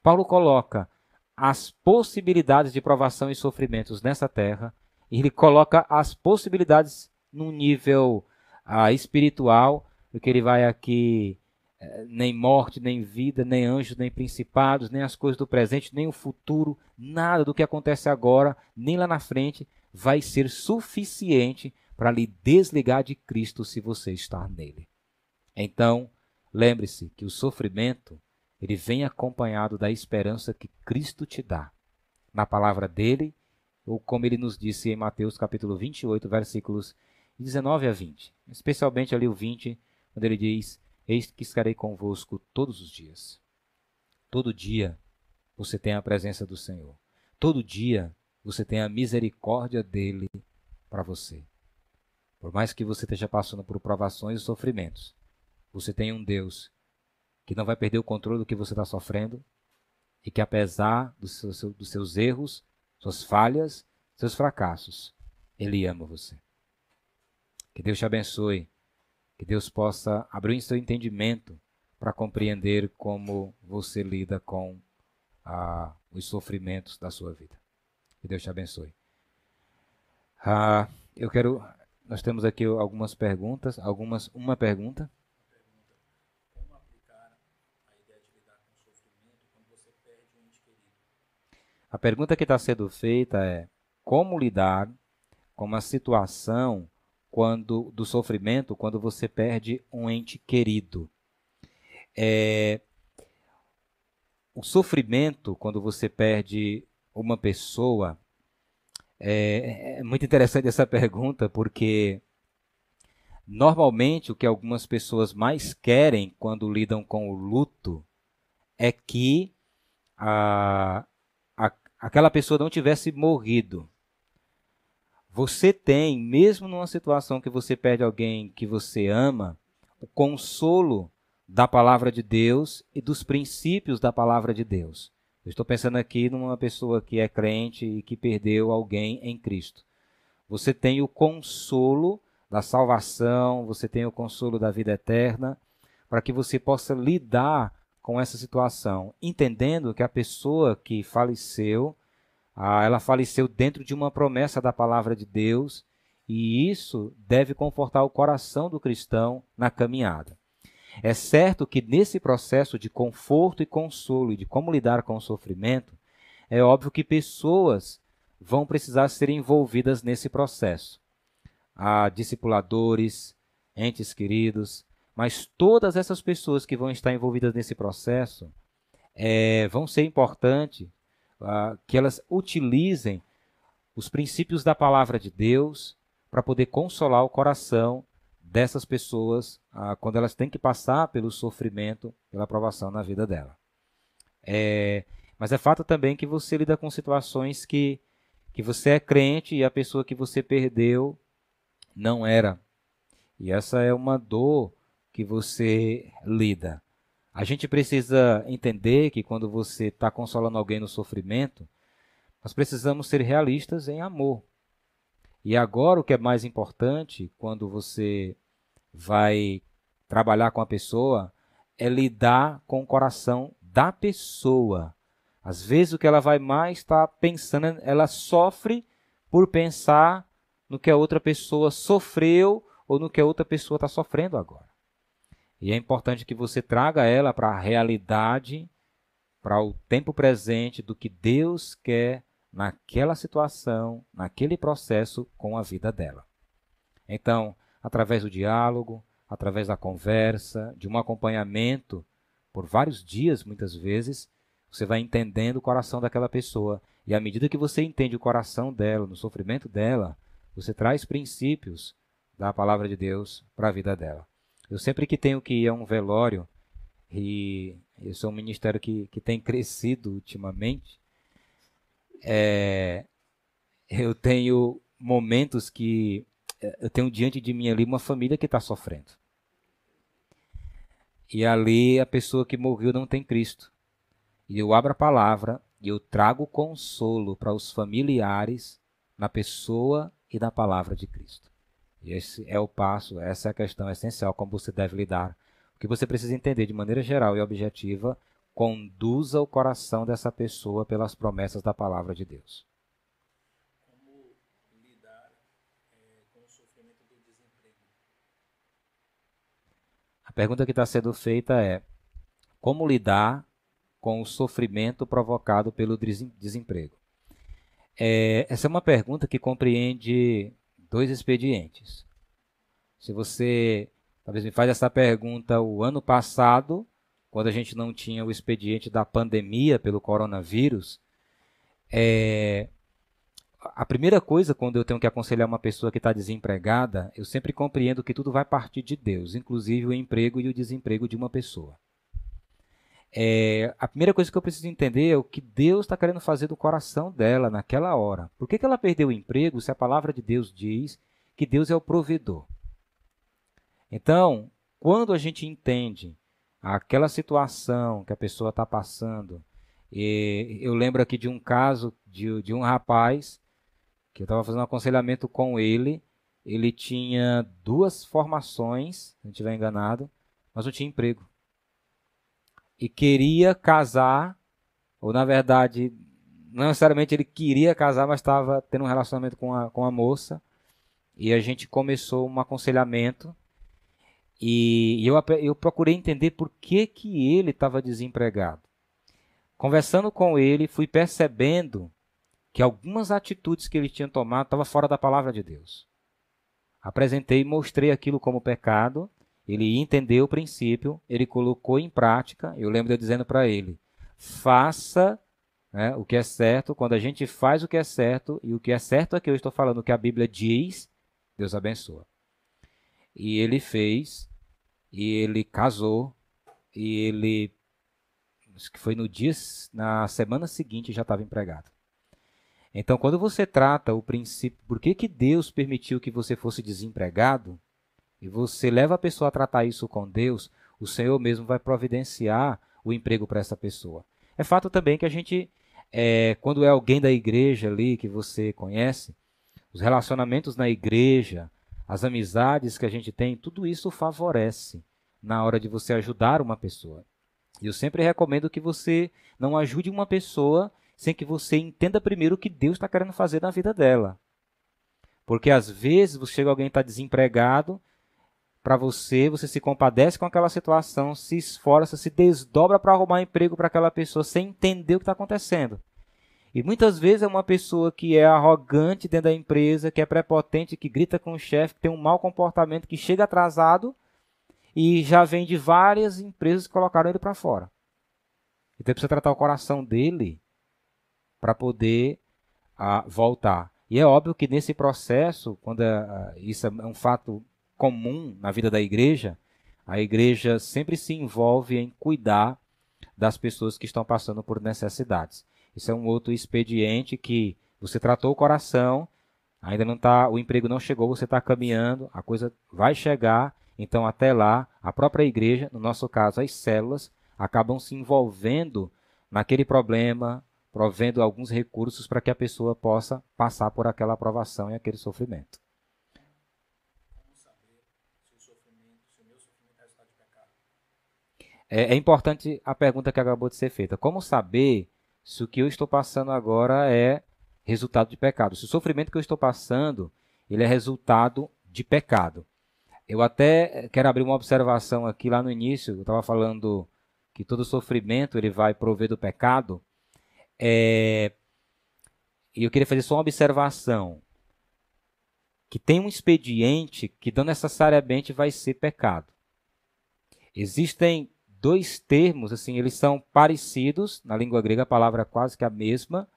Paulo coloca as possibilidades de provação e sofrimentos nessa terra, e ele coloca as possibilidades num nível a espiritual, porque ele vai aqui eh, nem morte, nem vida, nem anjos, nem principados, nem as coisas do presente, nem o futuro, nada do que acontece agora, nem lá na frente, vai ser suficiente para lhe desligar de Cristo se você estar nele. Então, lembre-se que o sofrimento ele vem acompanhado da esperança que Cristo te dá. Na palavra dele, ou como ele nos disse em Mateus capítulo 28, versículos 19 a 20. Especialmente ali o 20, quando ele diz: Eis que estarei convosco todos os dias. Todo dia você tem a presença do Senhor. Todo dia você tem a misericórdia dele para você. Por mais que você esteja passando por provações e sofrimentos, você tem um Deus que não vai perder o controle do que você está sofrendo e que, apesar dos seus, erros, suas falhas, seus fracassos, ele ama você. Que Deus te abençoe. Que Deus possa abrir seu entendimento para compreender como você lida com os sofrimentos da sua vida. Que Deus te abençoe. Ah, eu quero. Nós temos aqui algumas perguntas. Algumas. Uma pergunta. A pergunta que está sendo feita é: como lidar com uma situação quando do sofrimento quando você perde um ente querido. É, o sofrimento quando você perde uma pessoa é, é muito interessante essa pergunta porque normalmente o que algumas pessoas mais querem quando lidam com o luto é que a, aquela pessoa não tivesse morrido você tem, mesmo numa situação que você perde alguém que você ama, o consolo da palavra de Deus e dos princípios da palavra de Deus. Eu estou pensando aqui numa pessoa que é crente e que perdeu alguém em Cristo. Você tem o consolo da salvação, você tem o consolo da vida eterna, para que você possa lidar com essa situação, entendendo que a pessoa que faleceu ela faleceu dentro de uma promessa da palavra de Deus e isso deve confortar o coração do cristão na caminhada. É certo que nesse processo de conforto e consolo e de como lidar com o sofrimento, é óbvio que pessoas vão precisar ser envolvidas nesse processo. Há discipuladores, entes queridos, mas todas essas pessoas que vão estar envolvidas nesse processo é, vão ser importantes uh, que elas utilizem os princípios da palavra de Deus para poder consolar o coração dessas pessoas ah, quando elas têm que passar pelo sofrimento, pela aprovação na vida dela. É, mas é fato também que você lida com situações que, que você é crente e a pessoa que você perdeu não era. E essa é uma dor que você lida. A gente precisa entender que quando você está consolando alguém no sofrimento, nós precisamos ser realistas em amor. E agora o que é mais importante quando você vai trabalhar com a pessoa é lidar com o coração da pessoa. Às vezes o que ela vai mais estar tá pensando, ela sofre por pensar no que a outra pessoa sofreu ou no que a outra pessoa está sofrendo agora. E é importante que você traga ela para a realidade, para o tempo presente do que Deus quer naquela situação, naquele processo com a vida dela. Então, através do diálogo, através da conversa, de um acompanhamento por vários dias, muitas vezes, você vai entendendo o coração daquela pessoa. E à medida que você entende o coração dela, no sofrimento dela, você traz princípios da palavra de Deus para a vida dela. Eu sempre que tenho que ir a um velório, e isso é um ministério que, que tem crescido ultimamente, é, eu tenho momentos que é, eu tenho diante de mim ali uma família que está sofrendo. E ali a pessoa que morreu não tem Cristo. E eu abro a palavra e eu trago consolo para os familiares na pessoa e na palavra de Cristo. E esse é o passo, essa é a questão essencial como você deve lidar. O que você precisa entender de maneira geral e objetiva conduza o coração dessa pessoa pelas promessas da palavra de Deus. Como lidar é, com o sofrimento do desemprego? A pergunta que está sendo feita é: como lidar com o sofrimento provocado pelo desemprego? É, essa é uma pergunta que compreende dois expedientes. Se você talvez me faz essa pergunta o ano passado, quando a gente não tinha o expediente da pandemia pelo coronavírus, é, a primeira coisa quando eu tenho que aconselhar uma pessoa que está desempregada, eu sempre compreendo que tudo vai partir de Deus, inclusive o emprego e o desemprego de uma pessoa. É, a primeira coisa que eu preciso entender é o que Deus está querendo fazer do coração dela naquela hora. Por que, que ela perdeu o emprego se a palavra de Deus diz que Deus é o provedor? Então, quando a gente entende aquela situação que a pessoa está passando. Eu lembro aqui de um caso de, de um rapaz que eu estava fazendo um aconselhamento com ele. Ele tinha duas formações, se não estiver enganado, mas não tinha emprego. E queria casar, ou na verdade, não necessariamente ele queria casar, mas estava tendo um relacionamento com a, com a moça. E a gente começou um aconselhamento e eu, eu procurei entender por que, que ele estava desempregado. Conversando com ele, fui percebendo que algumas atitudes que ele tinha tomado estavam fora da palavra de Deus. Apresentei e mostrei aquilo como pecado. Ele entendeu o princípio, ele colocou em prática. Eu lembro de eu dizendo para ele: faça né, o que é certo. Quando a gente faz o que é certo, e o que é certo é que eu estou falando o que a Bíblia diz, Deus abençoa. E ele fez, e ele casou, e ele, acho que foi no dia, na semana seguinte já estava empregado. Então, quando você trata o princípio, por que, que Deus permitiu que você fosse desempregado, e você leva a pessoa a tratar isso com Deus, o Senhor mesmo vai providenciar o emprego para essa pessoa. É fato também que a gente, é, quando é alguém da igreja ali que você conhece, os relacionamentos na igreja, as amizades que a gente tem, tudo isso favorece na hora de você ajudar uma pessoa. E eu sempre recomendo que você não ajude uma pessoa sem que você entenda primeiro o que Deus está querendo fazer na vida dela. Porque às vezes você chega alguém está desempregado, para você, você se compadece com aquela situação, se esforça, se desdobra para arrumar emprego para aquela pessoa sem entender o que está acontecendo. E muitas vezes é uma pessoa que é arrogante dentro da empresa, que é prepotente, que grita com o chefe, que tem um mau comportamento, que chega atrasado e já vem de várias empresas que colocaram ele para fora. Então precisa tratar o coração dele para poder uh, voltar. E é óbvio que nesse processo, quando uh, isso é um fato comum na vida da igreja, a igreja sempre se envolve em cuidar das pessoas que estão passando por necessidades. Isso é um outro expediente que você tratou o coração, ainda não tá, o emprego não chegou, você está caminhando, a coisa vai chegar, então até lá, a própria igreja, no nosso caso as células, acabam se envolvendo naquele problema, provendo alguns recursos para que a pessoa possa passar por aquela aprovação e aquele sofrimento. É, é importante a pergunta que acabou de ser feita. Como saber se o que eu estou passando agora é resultado de pecado? Se o sofrimento que eu estou passando ele é resultado de pecado. Eu até quero abrir uma observação aqui lá no início. Eu estava falando que todo sofrimento ele vai prover do pecado. É... E eu queria fazer só uma observação que tem um expediente que não necessariamente vai ser pecado. Existem dois termos, assim, eles são parecidos, na língua grega a palavra é quase que a mesma,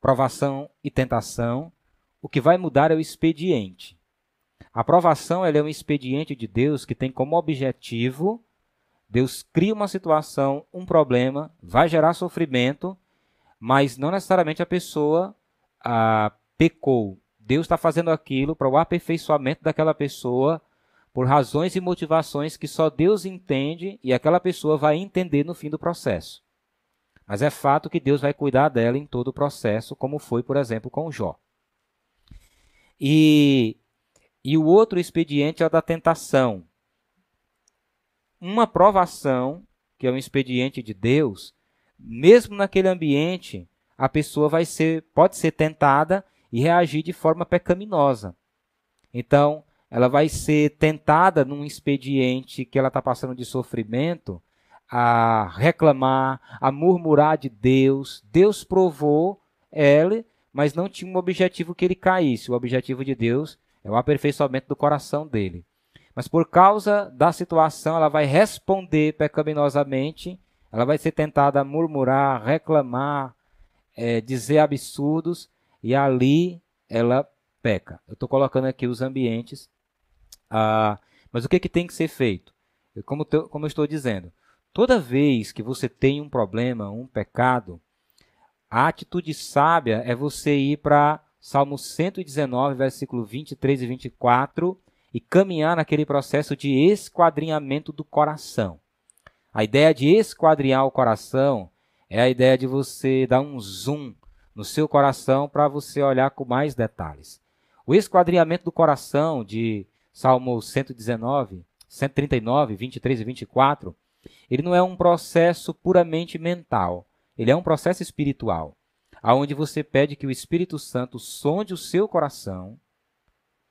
provação e tentação. O que vai mudar é o expediente. A provação é um expediente de Deus que tem como objetivo Deus cria uma situação, um problema, vai gerar sofrimento, mas não necessariamente a pessoa ah, pecou. Deus está fazendo aquilo para o aperfeiçoamento daquela pessoa por razões e motivações que só Deus entende e aquela pessoa vai entender no fim do processo. Mas é fato que Deus vai cuidar dela em todo o processo, como foi, por exemplo, com Jó. E, e o outro expediente é o da tentação. Uma provação, que é um expediente de Deus, mesmo naquele ambiente, a pessoa vai ser, pode ser tentada e reagir de forma pecaminosa. Então, ela vai ser tentada num expediente que ela está passando de sofrimento a reclamar, a murmurar de Deus. Deus provou ela, mas não tinha um objetivo que ele caísse. O objetivo de Deus é o aperfeiçoamento do coração dele. Mas por causa da situação, ela vai responder pecaminosamente, ela vai ser tentada a murmurar, reclamar, é, dizer absurdos, e ali ela peca. Eu estou colocando aqui os ambientes ah, mas o que, que tem que ser feito? Como, como eu estou dizendo, toda vez que você tem um problema, um pecado, a atitude sábia é você ir para Salmo 119, versículo 23 e 24 e caminhar naquele processo de esquadrinhamento do coração. A ideia de esquadrinhar o coração é a ideia de você dar um zoom no seu coração para você olhar com mais detalhes. O esquadrinhamento do coração, de Salmo 119, 139, 23 e 24, ele não é um processo puramente mental, ele é um processo espiritual, aonde você pede que o Espírito Santo sonde o seu coração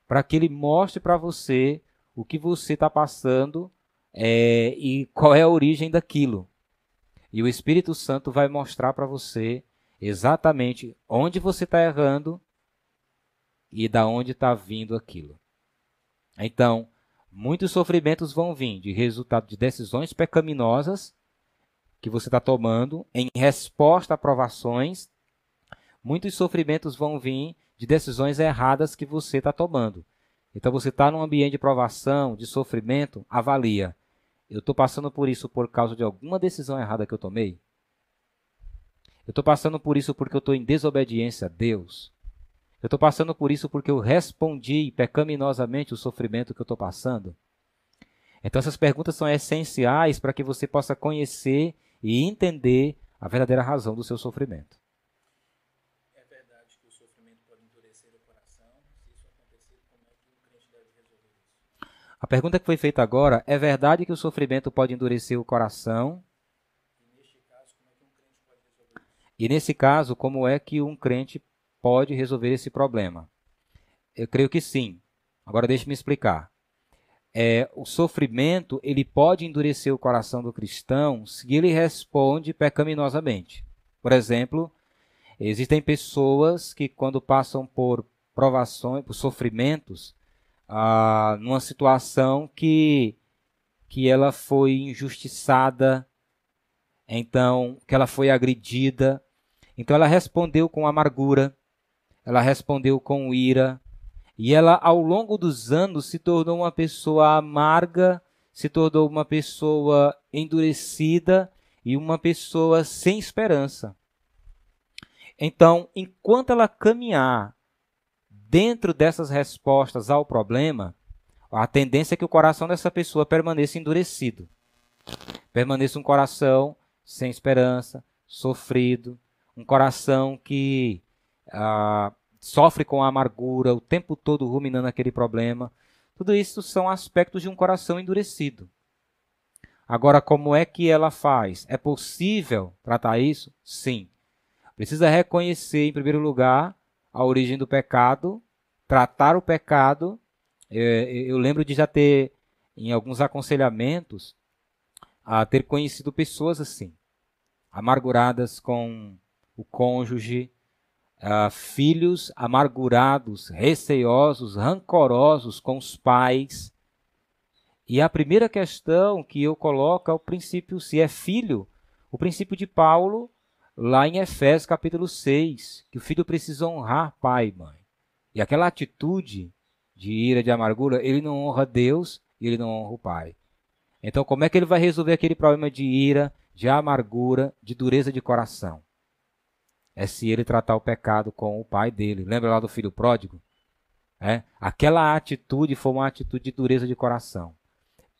para que ele mostre para você o que você está passando é, e qual é a origem daquilo. E o Espírito Santo vai mostrar para você exatamente onde você está errando e da onde está vindo aquilo. Então, muitos sofrimentos vão vir de resultado de decisões pecaminosas que você está tomando em resposta a provações. Muitos sofrimentos vão vir de decisões erradas que você está tomando. Então você está num ambiente de provação, de sofrimento, avalia. Eu estou passando por isso por causa de alguma decisão errada que eu tomei? Eu estou passando por isso porque eu estou em desobediência a Deus? Eu estou passando por isso porque eu respondi pecaminosamente o sofrimento que eu estou passando? Então, essas perguntas são essenciais para que você possa conhecer e entender a verdadeira razão do seu sofrimento. É verdade que o sofrimento pode endurecer o coração? Se isso acontecer, como é que o crente deve resolver isso? A pergunta que foi feita agora é verdade que o sofrimento pode endurecer o coração? E neste caso, como é que um crente pode resolver isso? E nesse caso, como é que um crente pode resolver esse problema? Eu creio que sim. Agora deixe-me explicar. É, o sofrimento ele pode endurecer o coração do cristão se ele responde pecaminosamente. Por exemplo, existem pessoas que quando passam por provações, por sofrimentos, ah, numa situação que que ela foi injustiçada, então que ela foi agredida, então ela respondeu com amargura, ela respondeu com ira, e ela, ao longo dos anos, se tornou uma pessoa amarga, se tornou uma pessoa endurecida e uma pessoa sem esperança. Então, enquanto ela caminhar dentro dessas respostas ao problema, a tendência é que o coração dessa pessoa permaneça endurecido. Permaneça um coração sem esperança, sofrido, um coração que ah, sofre com a amargura, o tempo todo ruminando aquele problema. Tudo isso são aspectos de um coração endurecido. Agora, como é que ela faz? É possível tratar isso? Sim. Precisa reconhecer, em primeiro lugar, a origem do pecado, tratar o pecado. É, eu lembro de já ter, em alguns aconselhamentos, a ter conhecido pessoas assim, amarguradas com o cônjuge, uh, filhos amargurados, receosos, rancorosos com os pais. E a primeira questão que eu coloco é o princípio, se é filho, o princípio de Paulo, lá em Efésios capítulo 6, que o filho precisa honrar pai e mãe. E aquela atitude de ira, de amargura, ele não honra Deus e ele não honra o pai. Então, como é que ele vai resolver aquele problema de ira, de amargura, de dureza de coração? É se ele tratar o pecado com o pai dele. Lembra lá do filho pródigo? É? Aquela atitude foi uma atitude de dureza de coração.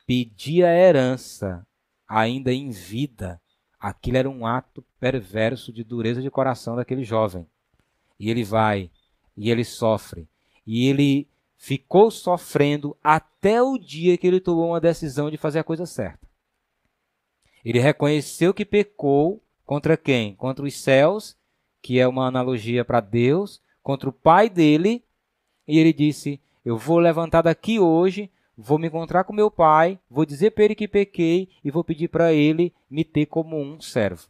Pedir a herança ainda em vida, aquilo era um ato perverso de dureza de coração daquele jovem. E ele vai, e ele sofre, e ele ficou sofrendo até o dia que ele tomou uma decisão de fazer a coisa certa. Ele reconheceu que pecou contra quem? Contra os céus que é uma analogia para Deus, contra o pai dele, e ele disse: Eu vou levantar daqui hoje, vou me encontrar com meu pai, vou dizer para ele que pequei e vou pedir para ele me ter como um servo.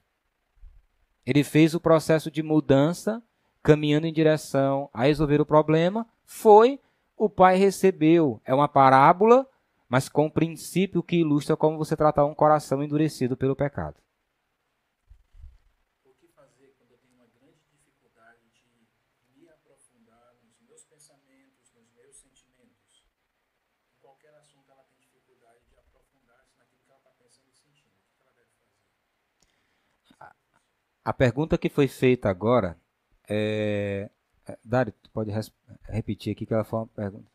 Ele fez o processo de mudança, caminhando em direção a resolver o problema, foi, o pai recebeu. É uma parábola, mas com um princípio que ilustra como você tratar um coração endurecido pelo pecado. A pergunta que foi feita agora é. é Dário, tu pode repetir aqui que ela foi uma pergunta.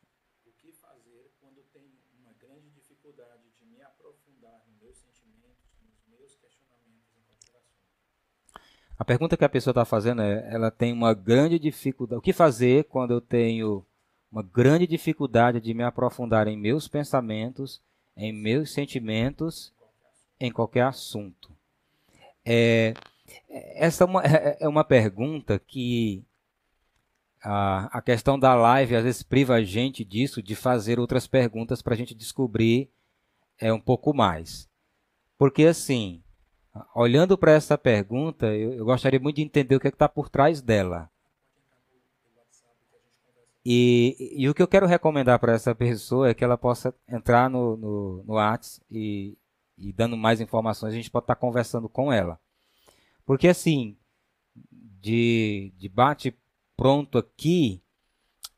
O que fazer quando tenho uma grande dificuldade de me aprofundar nos meus sentimentos, nos meus questionamentos em qualquer? A pergunta que a pessoa está fazendo é: ela tem uma grande dificuldade. O que fazer quando eu tenho uma grande dificuldade de me aprofundar em meus pensamentos, em meus sentimentos, em qualquer assunto? É, essa é uma, é, é uma pergunta que a, a questão da live às vezes priva a gente disso, de fazer outras perguntas para a gente descobrir é, um pouco mais. Porque, assim, olhando para essa pergunta, eu, eu, gostaria muito de entender o que é está por trás dela. E, e, o que eu quero recomendar para essa pessoa é que ela possa entrar no, no, no e, e dando mais informações, a gente pode estar tá conversando com ela. Porque assim, de, de bate pronto aqui,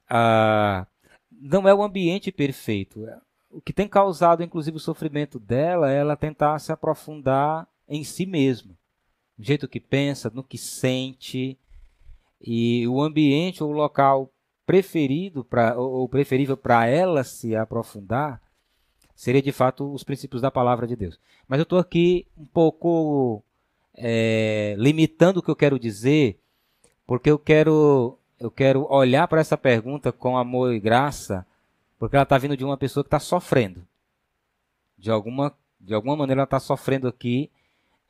ah, não é o ambiente perfeito. O que tem causado, inclusive, o sofrimento dela é ela tentar se aprofundar em si mesma. No jeito que pensa, no que sente. E o ambiente ou o local preferido pra, ou preferível para ela se aprofundar seria de fato os princípios da palavra de Deus. Mas eu estou aqui um pouco é, limitando o que eu quero dizer, porque eu quero, eu quero olhar para essa pergunta com amor e graça, porque ela está vindo de uma pessoa que está sofrendo. De alguma, de alguma maneira ela está sofrendo aqui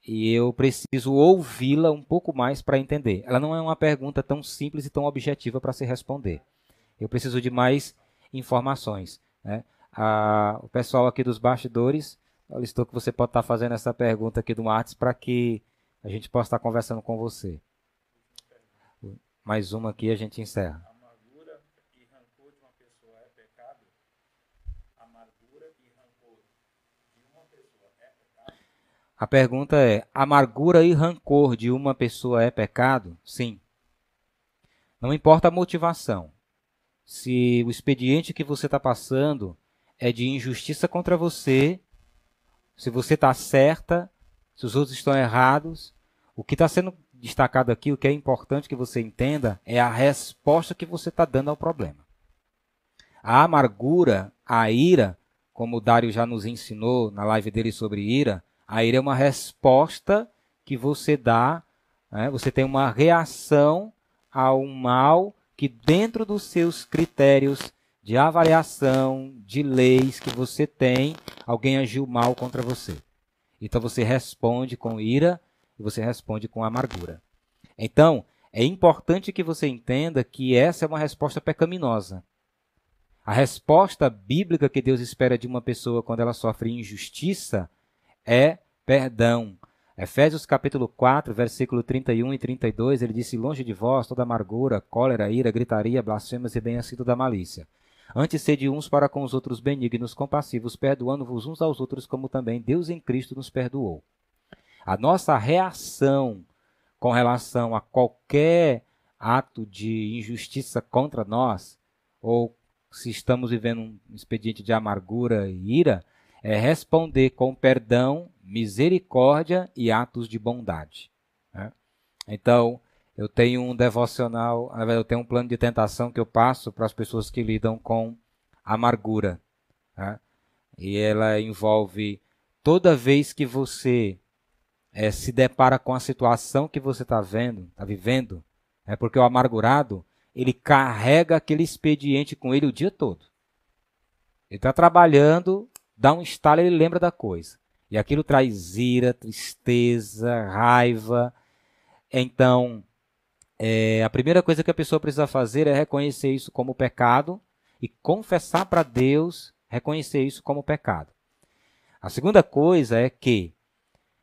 e eu preciso ouvi-la um pouco mais para entender. Ela não é uma pergunta tão simples e tão objetiva para se responder. Eu preciso de mais informações. Né? A, o pessoal aqui dos bastidores listou que você pode estar tá fazendo essa pergunta aqui do Matos para que a gente possa estar conversando com você. Mais uma aqui a gente encerra. Amargura e rancor de uma pessoa é pecado? Amargura e rancor de uma pessoa é pecado? A pergunta é: amargura e rancor de uma pessoa é pecado? Sim. Não importa a motivação. Se o expediente que você está passando é de injustiça contra você, se você está certa, se os outros estão errados. O que está sendo destacado aqui, o que é importante que você entenda, é a resposta que você está dando ao problema. A amargura, a ira, como o Dário já nos ensinou na live dele sobre ira, a ira é uma resposta que você dá, né? você tem uma reação ao mal que, dentro dos seus critérios de avaliação, de leis que você tem, alguém agiu mal contra você. Então você responde com ira e você responde com amargura. Então, é importante que você entenda que essa é uma resposta pecaminosa. A resposta bíblica que Deus espera de uma pessoa quando ela sofre injustiça é perdão. Efésios capítulo 4, versículo 31 e 32, ele disse: Longe de vós toda amargura, cólera, ira, gritaria, blasfemas e bem-assido da malícia. Antes sede uns para com os outros benignos, compassivos, perdoando-vos uns aos outros, como também Deus em Cristo nos perdoou. A nossa reação com relação a qualquer ato de injustiça contra nós, ou se estamos vivendo um expediente de amargura e ira, é responder com perdão, misericórdia e atos de bondade. Né? Então, eu tenho um devocional, eu tenho um plano de tentação que eu passo para as pessoas que lidam com amargura. Né? E ela envolve toda vez que você é, se depara com a situação que você está vendo, está vivendo, é porque o amargurado ele carrega aquele expediente com ele o dia todo. Ele está trabalhando, dá um estalo, ele lembra da coisa. E aquilo traz ira, tristeza, raiva. Então, é, a primeira coisa que a pessoa precisa fazer é reconhecer isso como pecado e confessar para Deus, reconhecer isso como pecado. A segunda coisa é que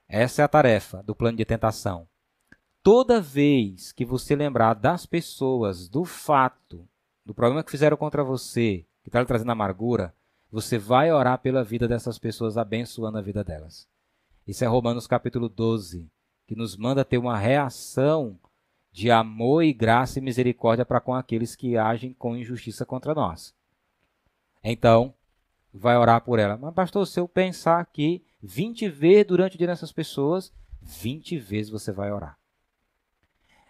essa é a tarefa do plano de tentação toda vez que você lembrar das pessoas, do fato, do problema que fizeram contra você, que está lhe trazendo amargura, você vai orar pela vida dessas pessoas, abençoando a vida delas. Isso é Romanos capítulo 12, que nos manda ter uma reação de amor e graça e misericórdia para com aqueles que agem com injustiça contra nós. Então, vai orar por ela. Mas, pastor, se eu pensar aqui 20 vezes durante o dia nessas pessoas, 20 vezes você vai orar.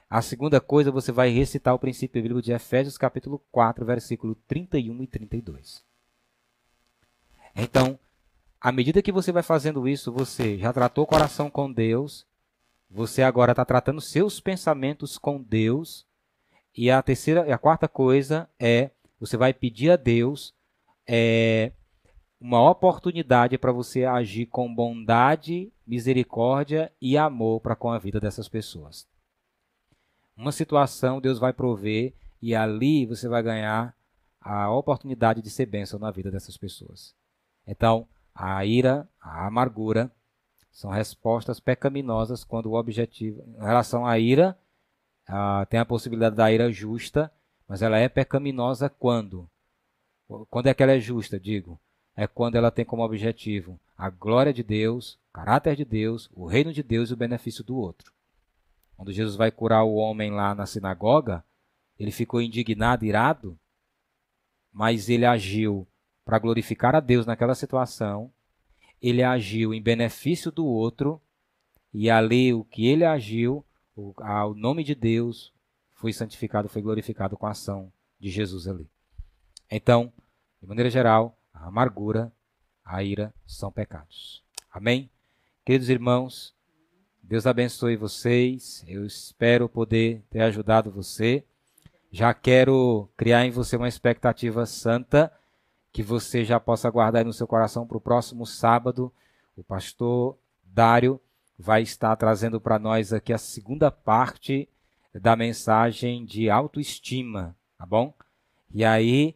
A segunda coisa, você vai recitar o princípio bíblico de Efésios capítulo 4, versículo 31 e 32. Então, à medida que você vai fazendo isso, você já tratou o coração com Deus, você agora está tratando seus pensamentos com Deus, e a terceira a quarta coisa é você vai pedir a Deus é, uma oportunidade para você agir com bondade, misericórdia e amor para com a vida dessas pessoas uma situação Deus vai prover e ali você vai ganhar a oportunidade de ser bênção na vida dessas pessoas. Então, a ira, a amargura são respostas pecaminosas quando o objetivo, em relação à ira, uh, tem a possibilidade da ira justa, mas ela é pecaminosa quando? Quando é que ela é justa, digo? É quando ela tem como objetivo a glória de Deus, o caráter de Deus, o reino de Deus e o benefício do outro. Quando Jesus vai curar o homem lá na sinagoga, ele ficou indignado, irado, mas ele agiu para glorificar a Deus naquela situação, ele agiu em benefício do outro, e ali o que ele agiu, o, a, o nome de Deus foi santificado, foi glorificado com a ação de Jesus ali. Então, de maneira geral, a amargura, a ira são pecados. Amém? Queridos irmãos, Deus abençoe vocês. Eu espero poder ter ajudado você. Já quero criar em você uma expectativa santa que você já possa guardar no seu coração para o próximo sábado. O pastor Dário vai estar trazendo para nós aqui a segunda parte da mensagem de autoestima, tá bom? E aí,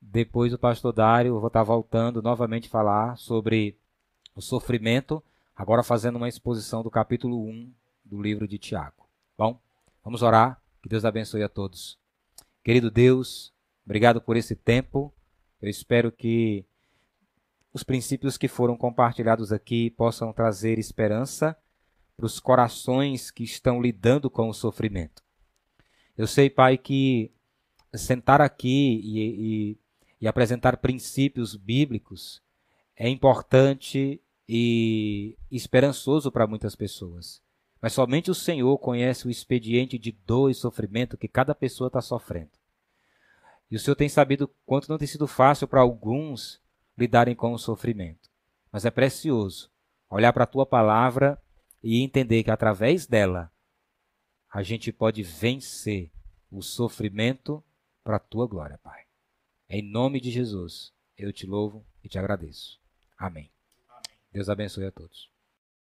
depois o pastor Dário, eu vou estar voltando novamente falar sobre o sofrimento agora fazendo uma exposição do capítulo 1 do livro de Tiago. Bom, vamos orar. Que Deus abençoe a todos. Querido Deus, obrigado por esse tempo. Eu espero que os princípios que foram compartilhados aqui possam trazer esperança para os corações que estão lidando com o sofrimento. Eu sei, Pai, que sentar aqui e, e, e apresentar princípios bíblicos é importante e esperançoso para muitas pessoas. Mas somente o Senhor conhece o expediente de dor e sofrimento que cada pessoa está sofrendo. E o Senhor tem sabido quanto não tem sido fácil para alguns lidarem com o sofrimento. Mas é precioso olhar para a tua palavra e entender que através dela a gente pode vencer o sofrimento para a tua glória, Pai. Em nome de Jesus, eu te louvo e te agradeço. Amém. Amém. Deus abençoe a todos.